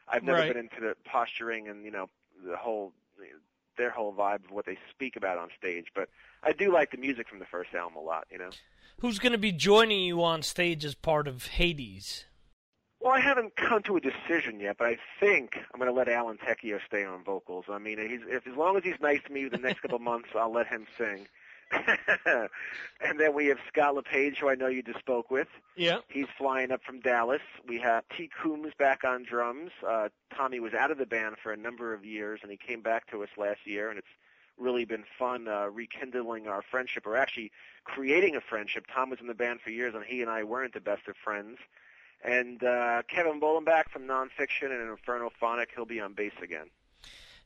I've never Right. been into the posturing and you know the whole their whole vibe of what they speak about on stage. But I do like the music from the first album a lot. You know. who's going to be joining you on stage as part of Hades? Well, I haven't come to a decision yet, but I think I'm going to let Alan Tecchio stay on vocals. I mean, he's if as long as he's nice to me the next couple of months, I'll let him sing. and then we have Scott LePage, who I know you just spoke with. Yeah. He's flying up from Dallas. We have T. Coombs back on drums. Uh, Tommy was out of the band for a number of years, and he came back to us last year, and it's really been fun uh, rekindling our friendship, or actually creating a friendship. Tom was in the band for years, and he and I weren't the best of friends. And uh, Kevin Bolenbach from Nonfiction and Inferno Phonic, he'll be on bass again.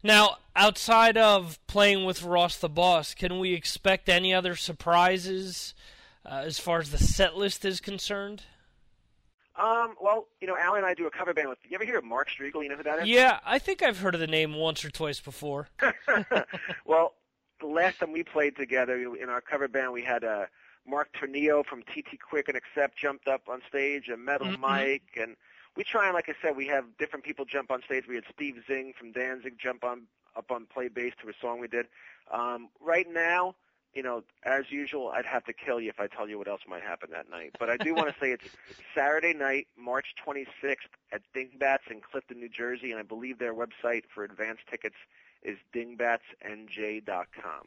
Now, outside of playing with Ross the Boss, can we expect any other surprises uh, as far as the set list is concerned? Um, well, you know, Alan and I do a cover band with. You ever hear of Mark Striegel? You know who that is? Yeah, I think I've heard of the name once or twice before. well, the last time we played together in our cover band, we had uh, Mark Tornillo from TT Quick and Accept jumped up on stage, and Metal Mhm. Mike, and we try and, like I said, we have different people jump on stage. We had Steve Zing from Danzig jump on up on play bass to a song we did. Um, right now, you know, as usual, I'd have to kill you if I tell you what else might happen that night. But I do want to say it's Saturday night, March 26th at Dingbats in Clifton, New Jersey, and I believe their website for advance tickets is dingbatsnj.com.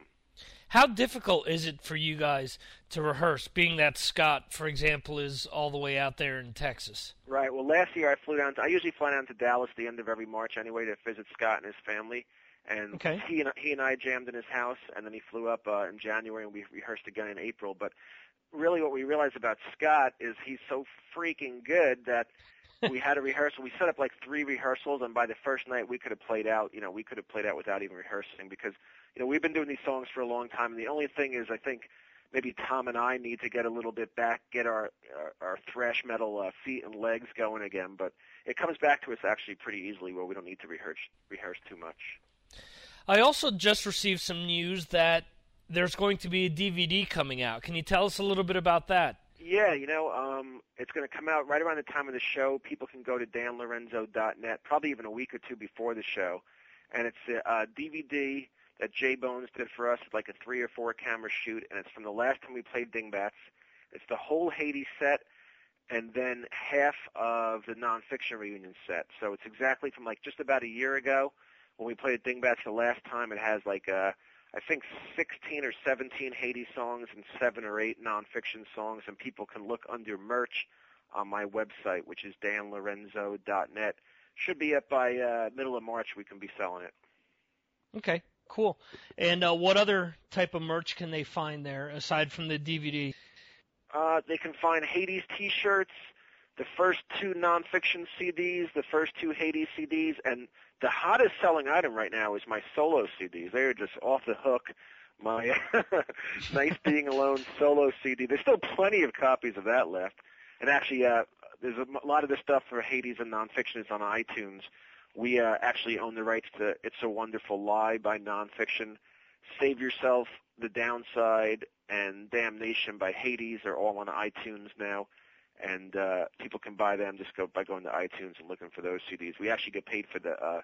How difficult is it for you guys to rehearse, being that Scott, for example, is all the way out there in Texas? Right. Well, last year I flew down. To, I usually fly down to Dallas the end of every March anyway to visit Scott and his family. And Okay. he and he and I jammed in his house, and then he flew up uh, in January, and we rehearsed again in April. But really, what we realized about Scott is he's so freaking good that we had a rehearsal. We set up like three rehearsals, and by the first night, we could have played out. You know, we could have played out without even rehearsing because you know we've been doing these songs for a long time. And the only thing is, I think maybe Tom and I need to get a little bit back, get our our, our thrash metal uh, feet and legs going again. But it comes back to us actually pretty easily, where we don't need to rehearse rehearse too much. I also just received some news that there's going to be a DVD coming out. Can you tell us a little bit about that? Yeah, you know, um, it's going to come out right around the time of the show. People can go to danlorenzo.net, probably even a week or two before the show, and it's a, a DVD that Jay Bones did for us, like a three or four camera shoot, and it's from the last time we played Dingbats. It's the whole Hades set, and then half of the nonfiction reunion set. So it's exactly from like just about a year ago when we played Dingbats the last time. It has like uh, I think 16 or 17 Hades songs and seven or eight nonfiction songs, and people can look under merch on my website, which is danlorenzo.net. Should be up by uh, middle of March. We can be selling it. Okay, cool. And uh, what other type of merch can they find there aside from the DVD? Uh, they can find Hades T-shirts, the first two nonfiction CDs, the first two Hades CDs, and the hottest selling item right now is my solo CDs. They are just off the hook. My Nice Being Alone solo CD. There's still plenty of copies of that left. And actually, uh, there's a lot of the stuff for Hades and nonfiction is on iTunes. We uh, actually own the rights to It's a Wonderful Lie by nonfiction. Savior Self, The Downside, and Damnation by Hades are all on iTunes now. And uh, people can buy them just go by going to iTunes and looking for those CDs. We actually get paid for the uh,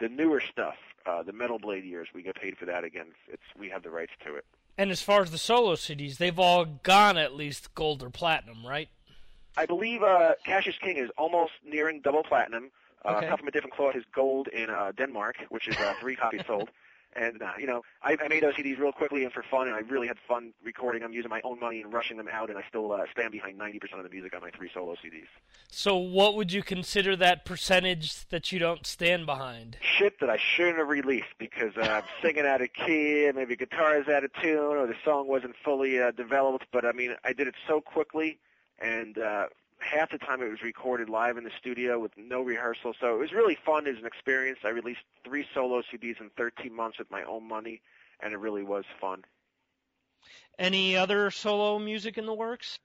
the newer stuff, uh, the Metal Blade years. We get paid for that again. It's we have the rights to it. And as far as the solo CDs, they've all gone at least gold or platinum, right? I believe uh, Cassius King is almost nearing double platinum. Uh, Okay. From a Different Cloth is gold in uh, Denmark, which is uh, three copies sold. And uh, you know, I, I made those CDs real quickly and for fun, and I really had fun recording them, using my own money and rushing them out. And I still uh, stand behind 90% of the music on my three solo CDs. So, what would you consider that percentage that you don't stand behind? Shit that I shouldn't have released because uh, I'm singing out of key, maybe guitar is out of tune, or the song wasn't fully uh, developed. But I mean, I did it so quickly, and uh, half the time it was recorded live in the studio with no rehearsal. So it was really fun as an experience. I released three solo CDs in 13 months with my own money, and it really was fun. Any other solo music in the works?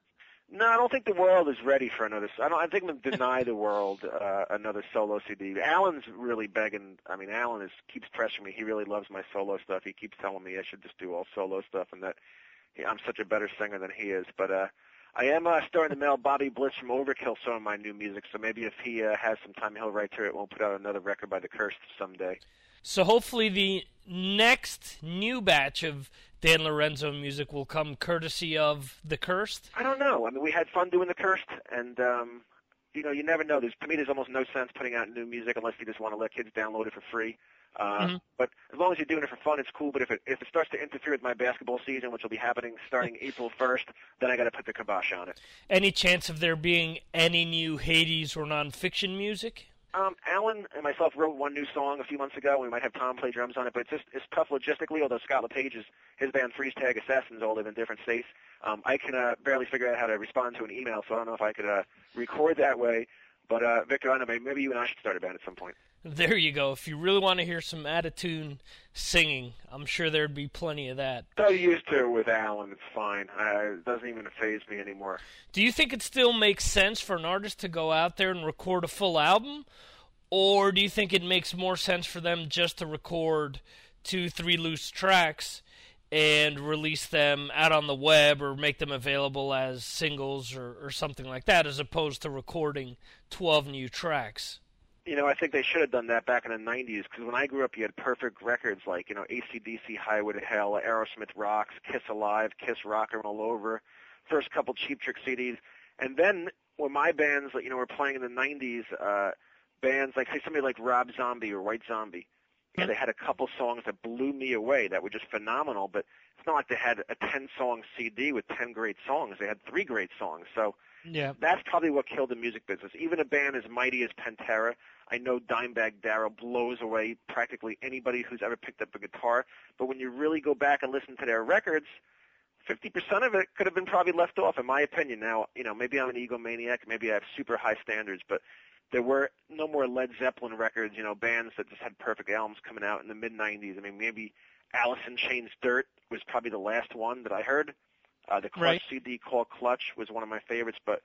No, I don't think the world is ready for another. I don't. I think I'm gonna deny the world uh, another solo CD. Alan's really begging. I mean, Alan is keeps pressuring me. He really loves my solo stuff. He keeps telling me I should just do all solo stuff, and that he, I'm such a better singer than he is. But uh, I am uh, starting to mail Bobby Blitz from Overkill some of my new music. So maybe if he uh, has some time, he'll write to it. We'll put out another record by the Cursed someday. So, hopefully, the next new batch of Dan Lorenzo music will come courtesy of The Cursed. I don't know. I mean, we had fun doing the Cursed, and um, you know, you never know. There's to me, there's almost no sense putting out new music unless you just want to let kids download it for free. Uh, Mhm. But as long as you're doing it for fun, it's cool. But if it if it starts to interfere with my basketball season, which will be happening starting April 1st, then I got to put the kibosh on it. Any chance of there being any new Hades or nonfiction music? Um, Alan and myself wrote one new song a few months ago. We might have Tom play drums on it, but it's just it's tough logistically. Although Scott LePage is his band Freeze Tag Assassins all live in different states. Um, I can uh, barely figure out how to respond to an email, so I don't know if I could uh, record that way. But uh, Victor, I don't know, maybe, maybe you and I should start a band at some point. There you go. If you really want to hear some out-of-tune singing, I'm sure there'd be plenty of that. So used to it with Alan, it's fine. Uh, it doesn't even phase me anymore. Do you think it still makes sense for an artist to go out there and record a full album? Or do you think it makes more sense for them just to record two, three loose tracks and release them out on the web or make them available as singles or, or something like that, as opposed to recording 12 new tracks? You know, I think they should have done that back in the 90s because when I grew up, you had perfect records like, you know, ACDC, Highway to Hell, Aerosmith Rocks, Kiss Alive, Kiss Rock and Roll Over, first couple Cheap Trick CDs. And then when my bands, you know, were playing in the 90s, uh, bands like, say, somebody like Rob Zombie or White Zombie, yeah, they had a couple songs that blew me away that were just phenomenal, but it's not like they had a 10-song CD with 10 great songs. They had three great songs. So Yeah. that's probably what killed the music business. Even a band as mighty as Pantera, I know Dimebag Darrell blows away practically anybody who's ever picked up a guitar. But when you really go back and listen to their records, 50% of it could have been probably left off, in my opinion. Now, you know, maybe I'm an egomaniac, maybe I have super high standards, but there were no more Led Zeppelin records, you know, bands that just had perfect albums coming out in the mid 90s. I mean, maybe Alice in Chains Dirt was probably the last one that I heard. Uh, the Clutch Right. CD called Clutch was one of my favorites, but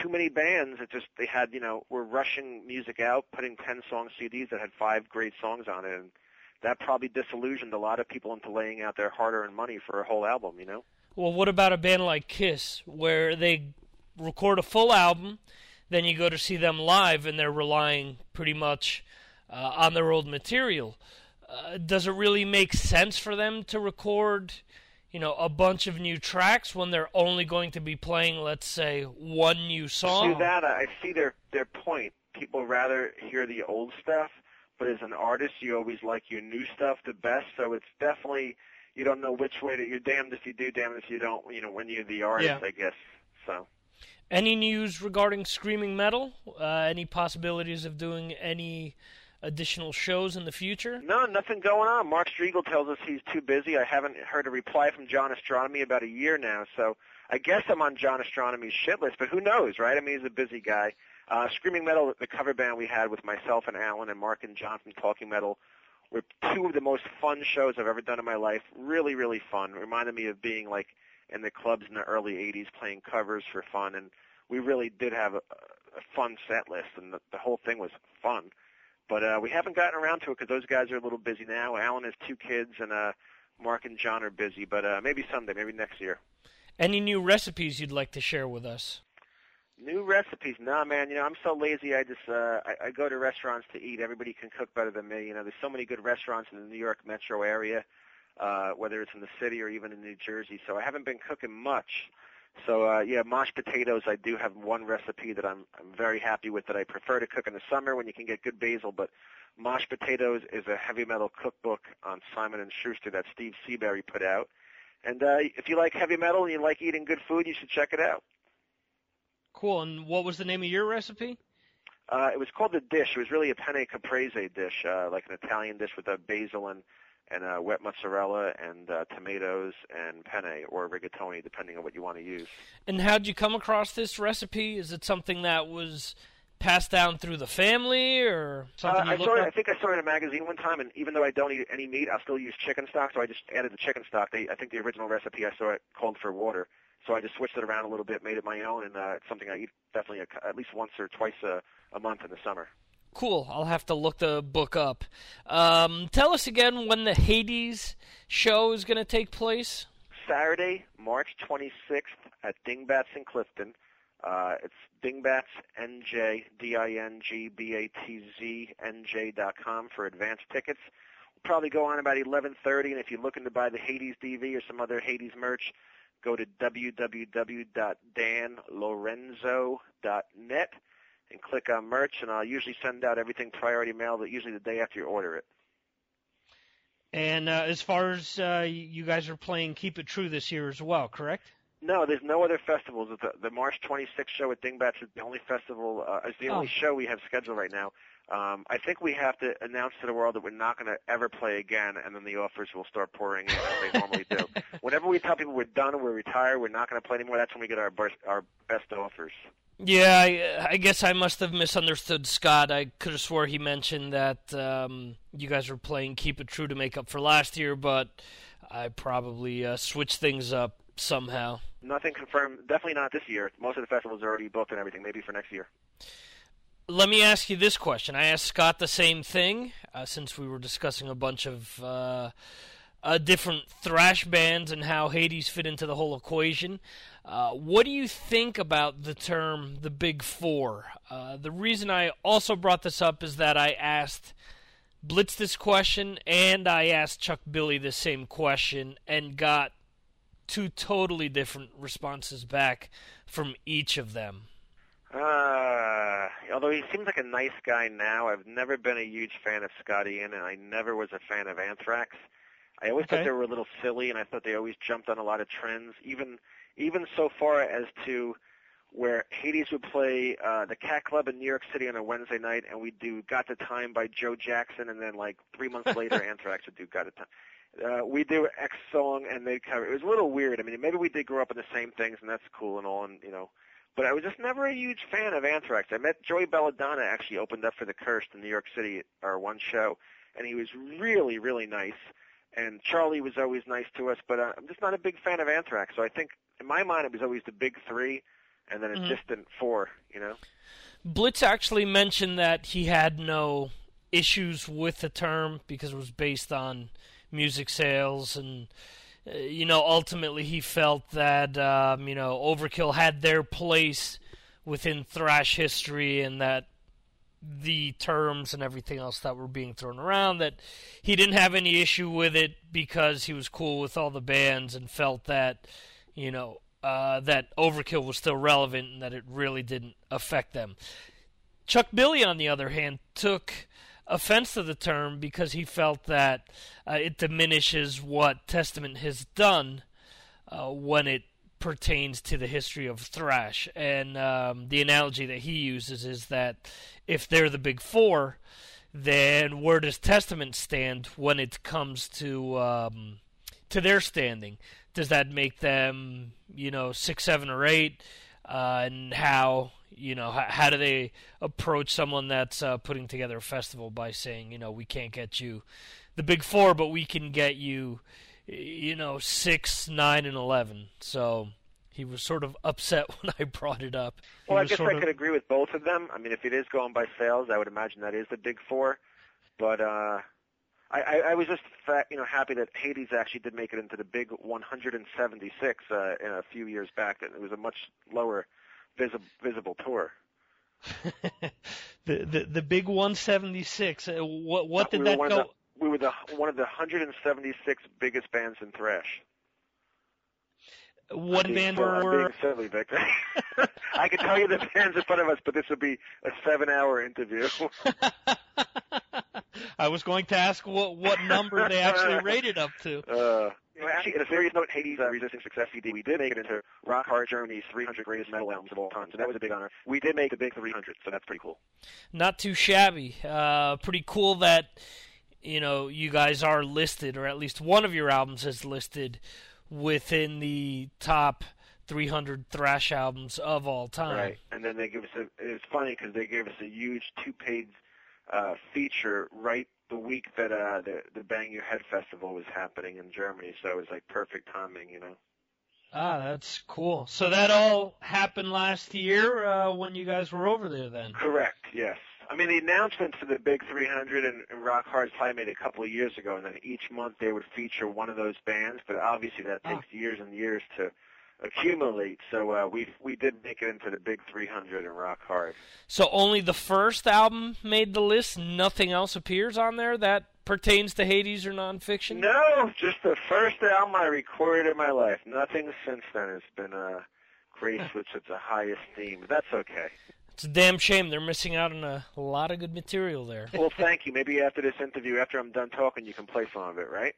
too many bands that just they had, you know, were rushing music out, putting 10 song CDs that had five great songs on it and that probably disillusioned a lot of people into laying out their hard-earned money for a whole album, you know? Well, what about a band like Kiss, where they record a full album, then you go to see them live, and they're relying pretty much uh, on their old material? Uh, does it really make sense for them to record, you know, a bunch of new tracks when they're only going to be playing, let's say, one new song? Do that. I see their their point. People rather hear the old stuff, but as an artist, you always like your new stuff the best. So it's definitely you don't know which way to. You're damned if you do, damned if you don't. You know, when you're the artist, Yeah. I guess. So. Any news regarding Screaming Metal? Uh, any possibilities of doing any additional shows in the future? No, nothing going on. Mark Strigl tells us he's too busy. I haven't heard a reply from John Ostronomy about a year now, so I guess I'm on John Ostronomy's shit list, but who knows, right? I mean, he's a busy guy. Uh, Screaming Metal, the cover band we had with myself and Alan and Mark and John from Talking Metal, were two of the most fun shows I've ever done in my life. Really, really fun. Reminded me of being like in the clubs in the early 80s playing covers for fun, and we really did have a, a fun set list, and the, the whole thing was fun. But uh, we haven't gotten around to it because those guys are a little busy now. Alan has two kids, and uh, Mark and John are busy. But uh, maybe someday, maybe next year. Any new recipes you'd like to share with us? New recipes? Nah, man. You know, I'm so lazy. I just uh, I, I go to restaurants to eat. Everybody can cook better than me. You know, there's so many good restaurants in the New York metro area, uh, whether it's in the city or even in New Jersey. So I haven't been cooking much. So uh, yeah, Mosh Potatoes. I do have one recipe that I'm I'm very happy with that I prefer to cook in the summer when you can get good basil. But Mosh Potatoes is a heavy metal cookbook on Simon and Schuster that Steve Seabury put out. And uh, if you like heavy metal and you like eating good food, you should check it out. Cool. And what was the name of your recipe? Uh, it was called the dish. It was really a penne caprese dish, uh, like an Italian dish with a basil and and uh, wet mozzarella and uh, tomatoes and penne or rigatoni, depending on what you want to use. And how'd you come across this recipe? Is it something that was passed down through the family or something Uh, you I saw it. I think I saw it in a magazine one time, and even though I don't eat any meat, I'll still use chicken stock. So I just added the chicken stock. They, I think the original recipe I saw it called for water, so I just switched it around a little bit, made it my own, and uh, it's something I eat definitely a, at least once or twice a, a month in the summer. Cool. I'll have to look the book up. Um, tell us again when the Hades show is going to take place. Saturday, March 26th at Dingbatz in Clifton. Uh, it's Dingbatz NJ D I N G B A T Z N J dot com for advance tickets. We'll probably go on about 11:30, and if you're looking to buy the Hades DV or some other Hades merch, go to www.danlorenzo.net and click on merch, and I'll usually send out everything priority mail, but usually the day after you order it. And uh, as far as uh, you guys are playing Keep It True this year as well, correct? No, there's no other festivals. The, the March 26th show at Dingbatz is the only festival, uh, is the only Oh. show we have scheduled right now. Um, I think we have to announce to the world that we're not going to ever play again, and then the offers will start pouring in as they normally do. Whenever we tell people we're done, we're retired, we're not going to play anymore, that's when we get our best, our best offers. Yeah, I, I guess I must have misunderstood Scott. I could have swore he mentioned that um, you guys were playing Keep It True to make up for last year, but I probably uh, switched things up somehow. Nothing confirmed. Definitely not this year. Most of the festivals are already booked and everything. Maybe for next year. Let me ask you this question. I asked Scott the same thing uh, since we were discussing a bunch of uh, uh, different thrash bands and how Hades fit into the whole equation. Uh, what do you think about the term the Big Four? Uh, the reason I also brought this up is that I asked Blitz this question and I asked Chuck Billy the same question and got two totally different responses back from each of them. Uh, although he seems like a nice guy now, I've never been a huge fan of Scott Ian, and I never was a fan of Anthrax. I always Okay. thought they were a little silly, and I thought they always jumped on a lot of trends, even even so far as to where Hades would play uh, the Cat Club in New York City on a Wednesday night, and we'd do "Got the Time" by Joe Jackson, and then like three months later, Anthrax would do "Got the Time." Uh, we do X song, and they cover. It was a little weird. I mean, maybe we did grow up in the same things, and that's cool and all, and you know. But I was just never a huge fan of Anthrax. I met Joey Belladonna actually opened up for the Cursed in New York City our one show, and he was really, really nice. And Charlie was always nice to us, but uh, I'm just not a big fan of Anthrax. So I think, in my mind, it was always the big three, and then a Mhm. distant four. You know. Blitz actually mentioned that he had no issues with the term because it was based on music sales and uh, you know ultimately he felt that um, you know Overkill had their place within thrash history and that the terms and everything else that were being thrown around that he didn't have any issue with it because he was cool with all the bands and felt that you know uh, that overkill was still relevant and that it really didn't affect them. Chuck Billy, on the other hand, took offense to the term because he felt that uh, it diminishes what Testament has done uh, when it pertains to the history of thrash. And um, the analogy that he uses is that if they're the big four, then where does Testament stand when it comes to um, to their standing? Does that make them, you know, six, seven, or eight? Uh, and how you know how, how, do they approach someone that's uh, putting together a festival by saying, you know, we can't get you the big four, but we can get you, you know, six, nine, and eleven. So he was sort of upset when I brought it up. He well, I guess I of... could agree with both of them. I mean, if it is going by sales, I would imagine that is the big four. But uh, I, I, I was just you know happy that Hades actually did make it into the big 176 uh, in a few years back. It was a much lower visible visible tour. the, the the big 176. Uh, what what did we that go? The, we were the one of the 176 biggest bands in thrash. I'm band were? Being silly, Victor. I could tell you the bands in front of us, but this would be a seven-hour interview. I was going to ask what what number they actually rated up to. Uh, know, actually, in a serious note, Hades uh, Resisting Success CD, we did make it into Rock Hard Germany's 300 Greatest Metal Albums of All Time, so that was a big honor. We did make the big 300, so that's pretty cool. Not too shabby. Uh, pretty cool that you know you guys are listed, or at least one of your albums is listed within the top 300 thrash albums of all time. Right, and then they give us a. It's funny because they gave us a huge two-page uh, feature right the week that uh, the the Bang Your Head festival was happening in Germany, so it was like perfect timing, you know. Ah, that's cool. So that all happened last year uh, when you guys were over there, then. Correct. Yes. I mean, the announcement for the Big 300 and, and Rock Hard probably made a couple of years ago, and then each month they would feature one of those bands. But obviously, that takes oh. years and years to accumulate. So uh, we we did make it into the Big 300 and Rock Hard. So only the first album made the list. Nothing else appears on there that pertains to Hades or nonfiction. No, just the first album I recorded in my life. Nothing since then has been uh, graced with such a high esteem. But that's okay. It's a damn shame they're missing out on a lot of good material there. Well, thank you. Maybe after this interview, after I'm done talking, you can play some of it, right?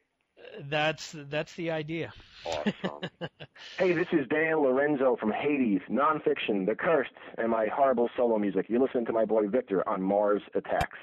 That's that's the idea. Awesome. hey, this is Dan Lorenzo from Hades, Nonfiction, The Cursed, and my horrible solo music. You're listening to my boy Victor on Mars Attacks.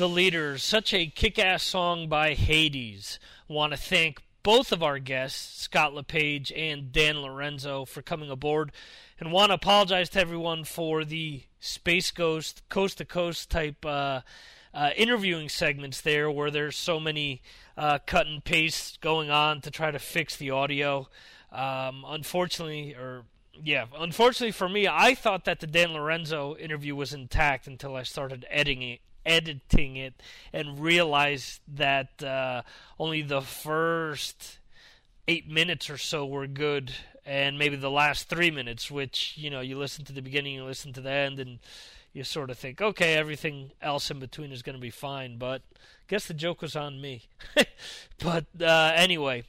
The Leaders, such a kick ass song by Hades. Want to thank both of our guests, Scott LePage and Dan Lorenzo, for coming aboard. And want to apologize to everyone for the Space Ghost, coast to coast type uh, uh, interviewing segments there where there's so many uh, cut and paste going on to try to fix the audio. Um, unfortunately, or yeah, unfortunately for me, I thought that the Dan Lorenzo interview was intact until I started editing it, editing it, and realized that uh, only the first eight minutes or so were good, and maybe the last three minutes, which you know you listen to the beginning, you listen to the end, and you sort of think, okay, everything else in between is going to be fine, but guess the joke was on me. but uh, anyway,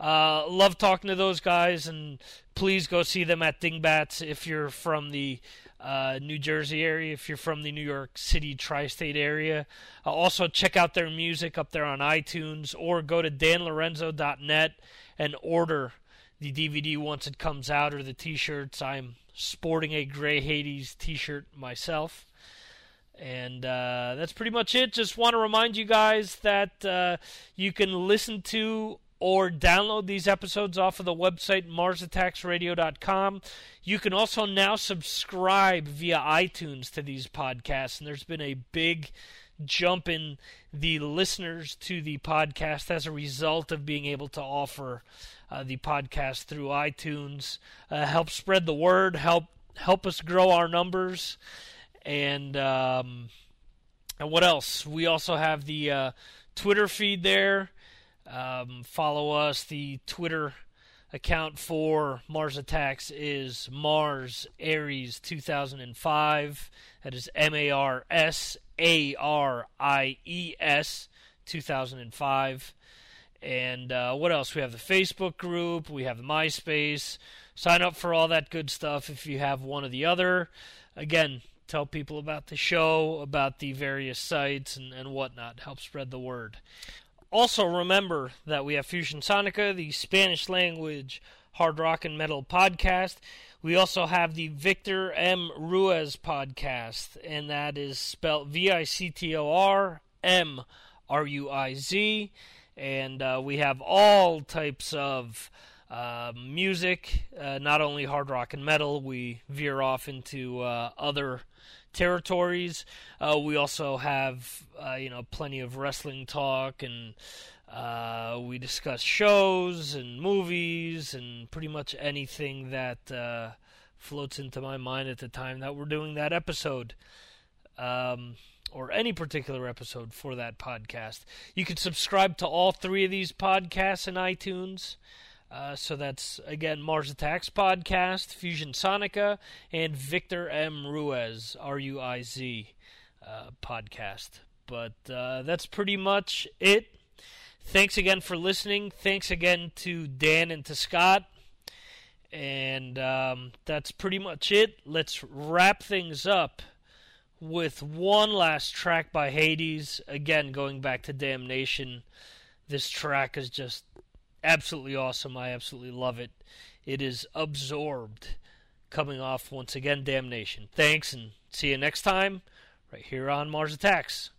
uh, love talking to those guys, and please go see them at Dingbatz if you're from the uh, New Jersey area, if you're from the New York City tri-state area. Uh, also, check out their music up there on iTunes, or go to danlorenzo.net and order the DVD once it comes out, or the T-shirts. I'm sporting a Gray Hades T-shirt myself. And uh, that's pretty much it. Just want to remind you guys that uh, you can listen to or download these episodes off of the website marsattacksradio.com. You can also now subscribe via iTunes to these podcasts, and there's been a big jump in the listeners to the podcast as a result of being able to offer uh, the podcast through iTunes. Uh, help spread the word, help help us grow our numbers, and um, and what else? We also have the uh, Twitter feed there. Um, follow us. The Twitter account for Mars Attacks is Mars Aries 2005. That is M A R S A R I E S 2005. And uh, what else? We have the Facebook group, we have the MySpace. Sign up for all that good stuff if you have one or the other. Again, tell people about the show, about the various sites, and, and whatnot. Help spread the word. Also, remember that we have Fusion Sonica, the Spanish language hard rock and metal podcast. We also have the Victor M. Ruiz podcast, and that is spelled V I C T O R M R U I Z. And uh, we have all types of uh, music, uh, not only hard rock and metal, we veer off into uh, other territories. Uh, we also have, uh, you know, plenty of wrestling talk, and uh, we discuss shows and movies and pretty much anything that floats into my mind at the time that we're doing that episode. Um, or any particular episode for that podcast. You can subscribe to all three of these podcasts in iTunes. Uh, so that's again Mars Attacks podcast, Fusion Sonica, and Victor M Ruiz R U I Z uh, podcast. But uh, that's pretty much it. Thanks again for listening. Thanks again to Dan and to Scott. And um, that's pretty much it. Let's wrap things up with one last track by Hades. Again, going back to Damnation. This track is just absolutely awesome. I absolutely love it. It is absorbed. Coming off once again, Damnation. Thanks and see you next time, right here on Mars Attacks.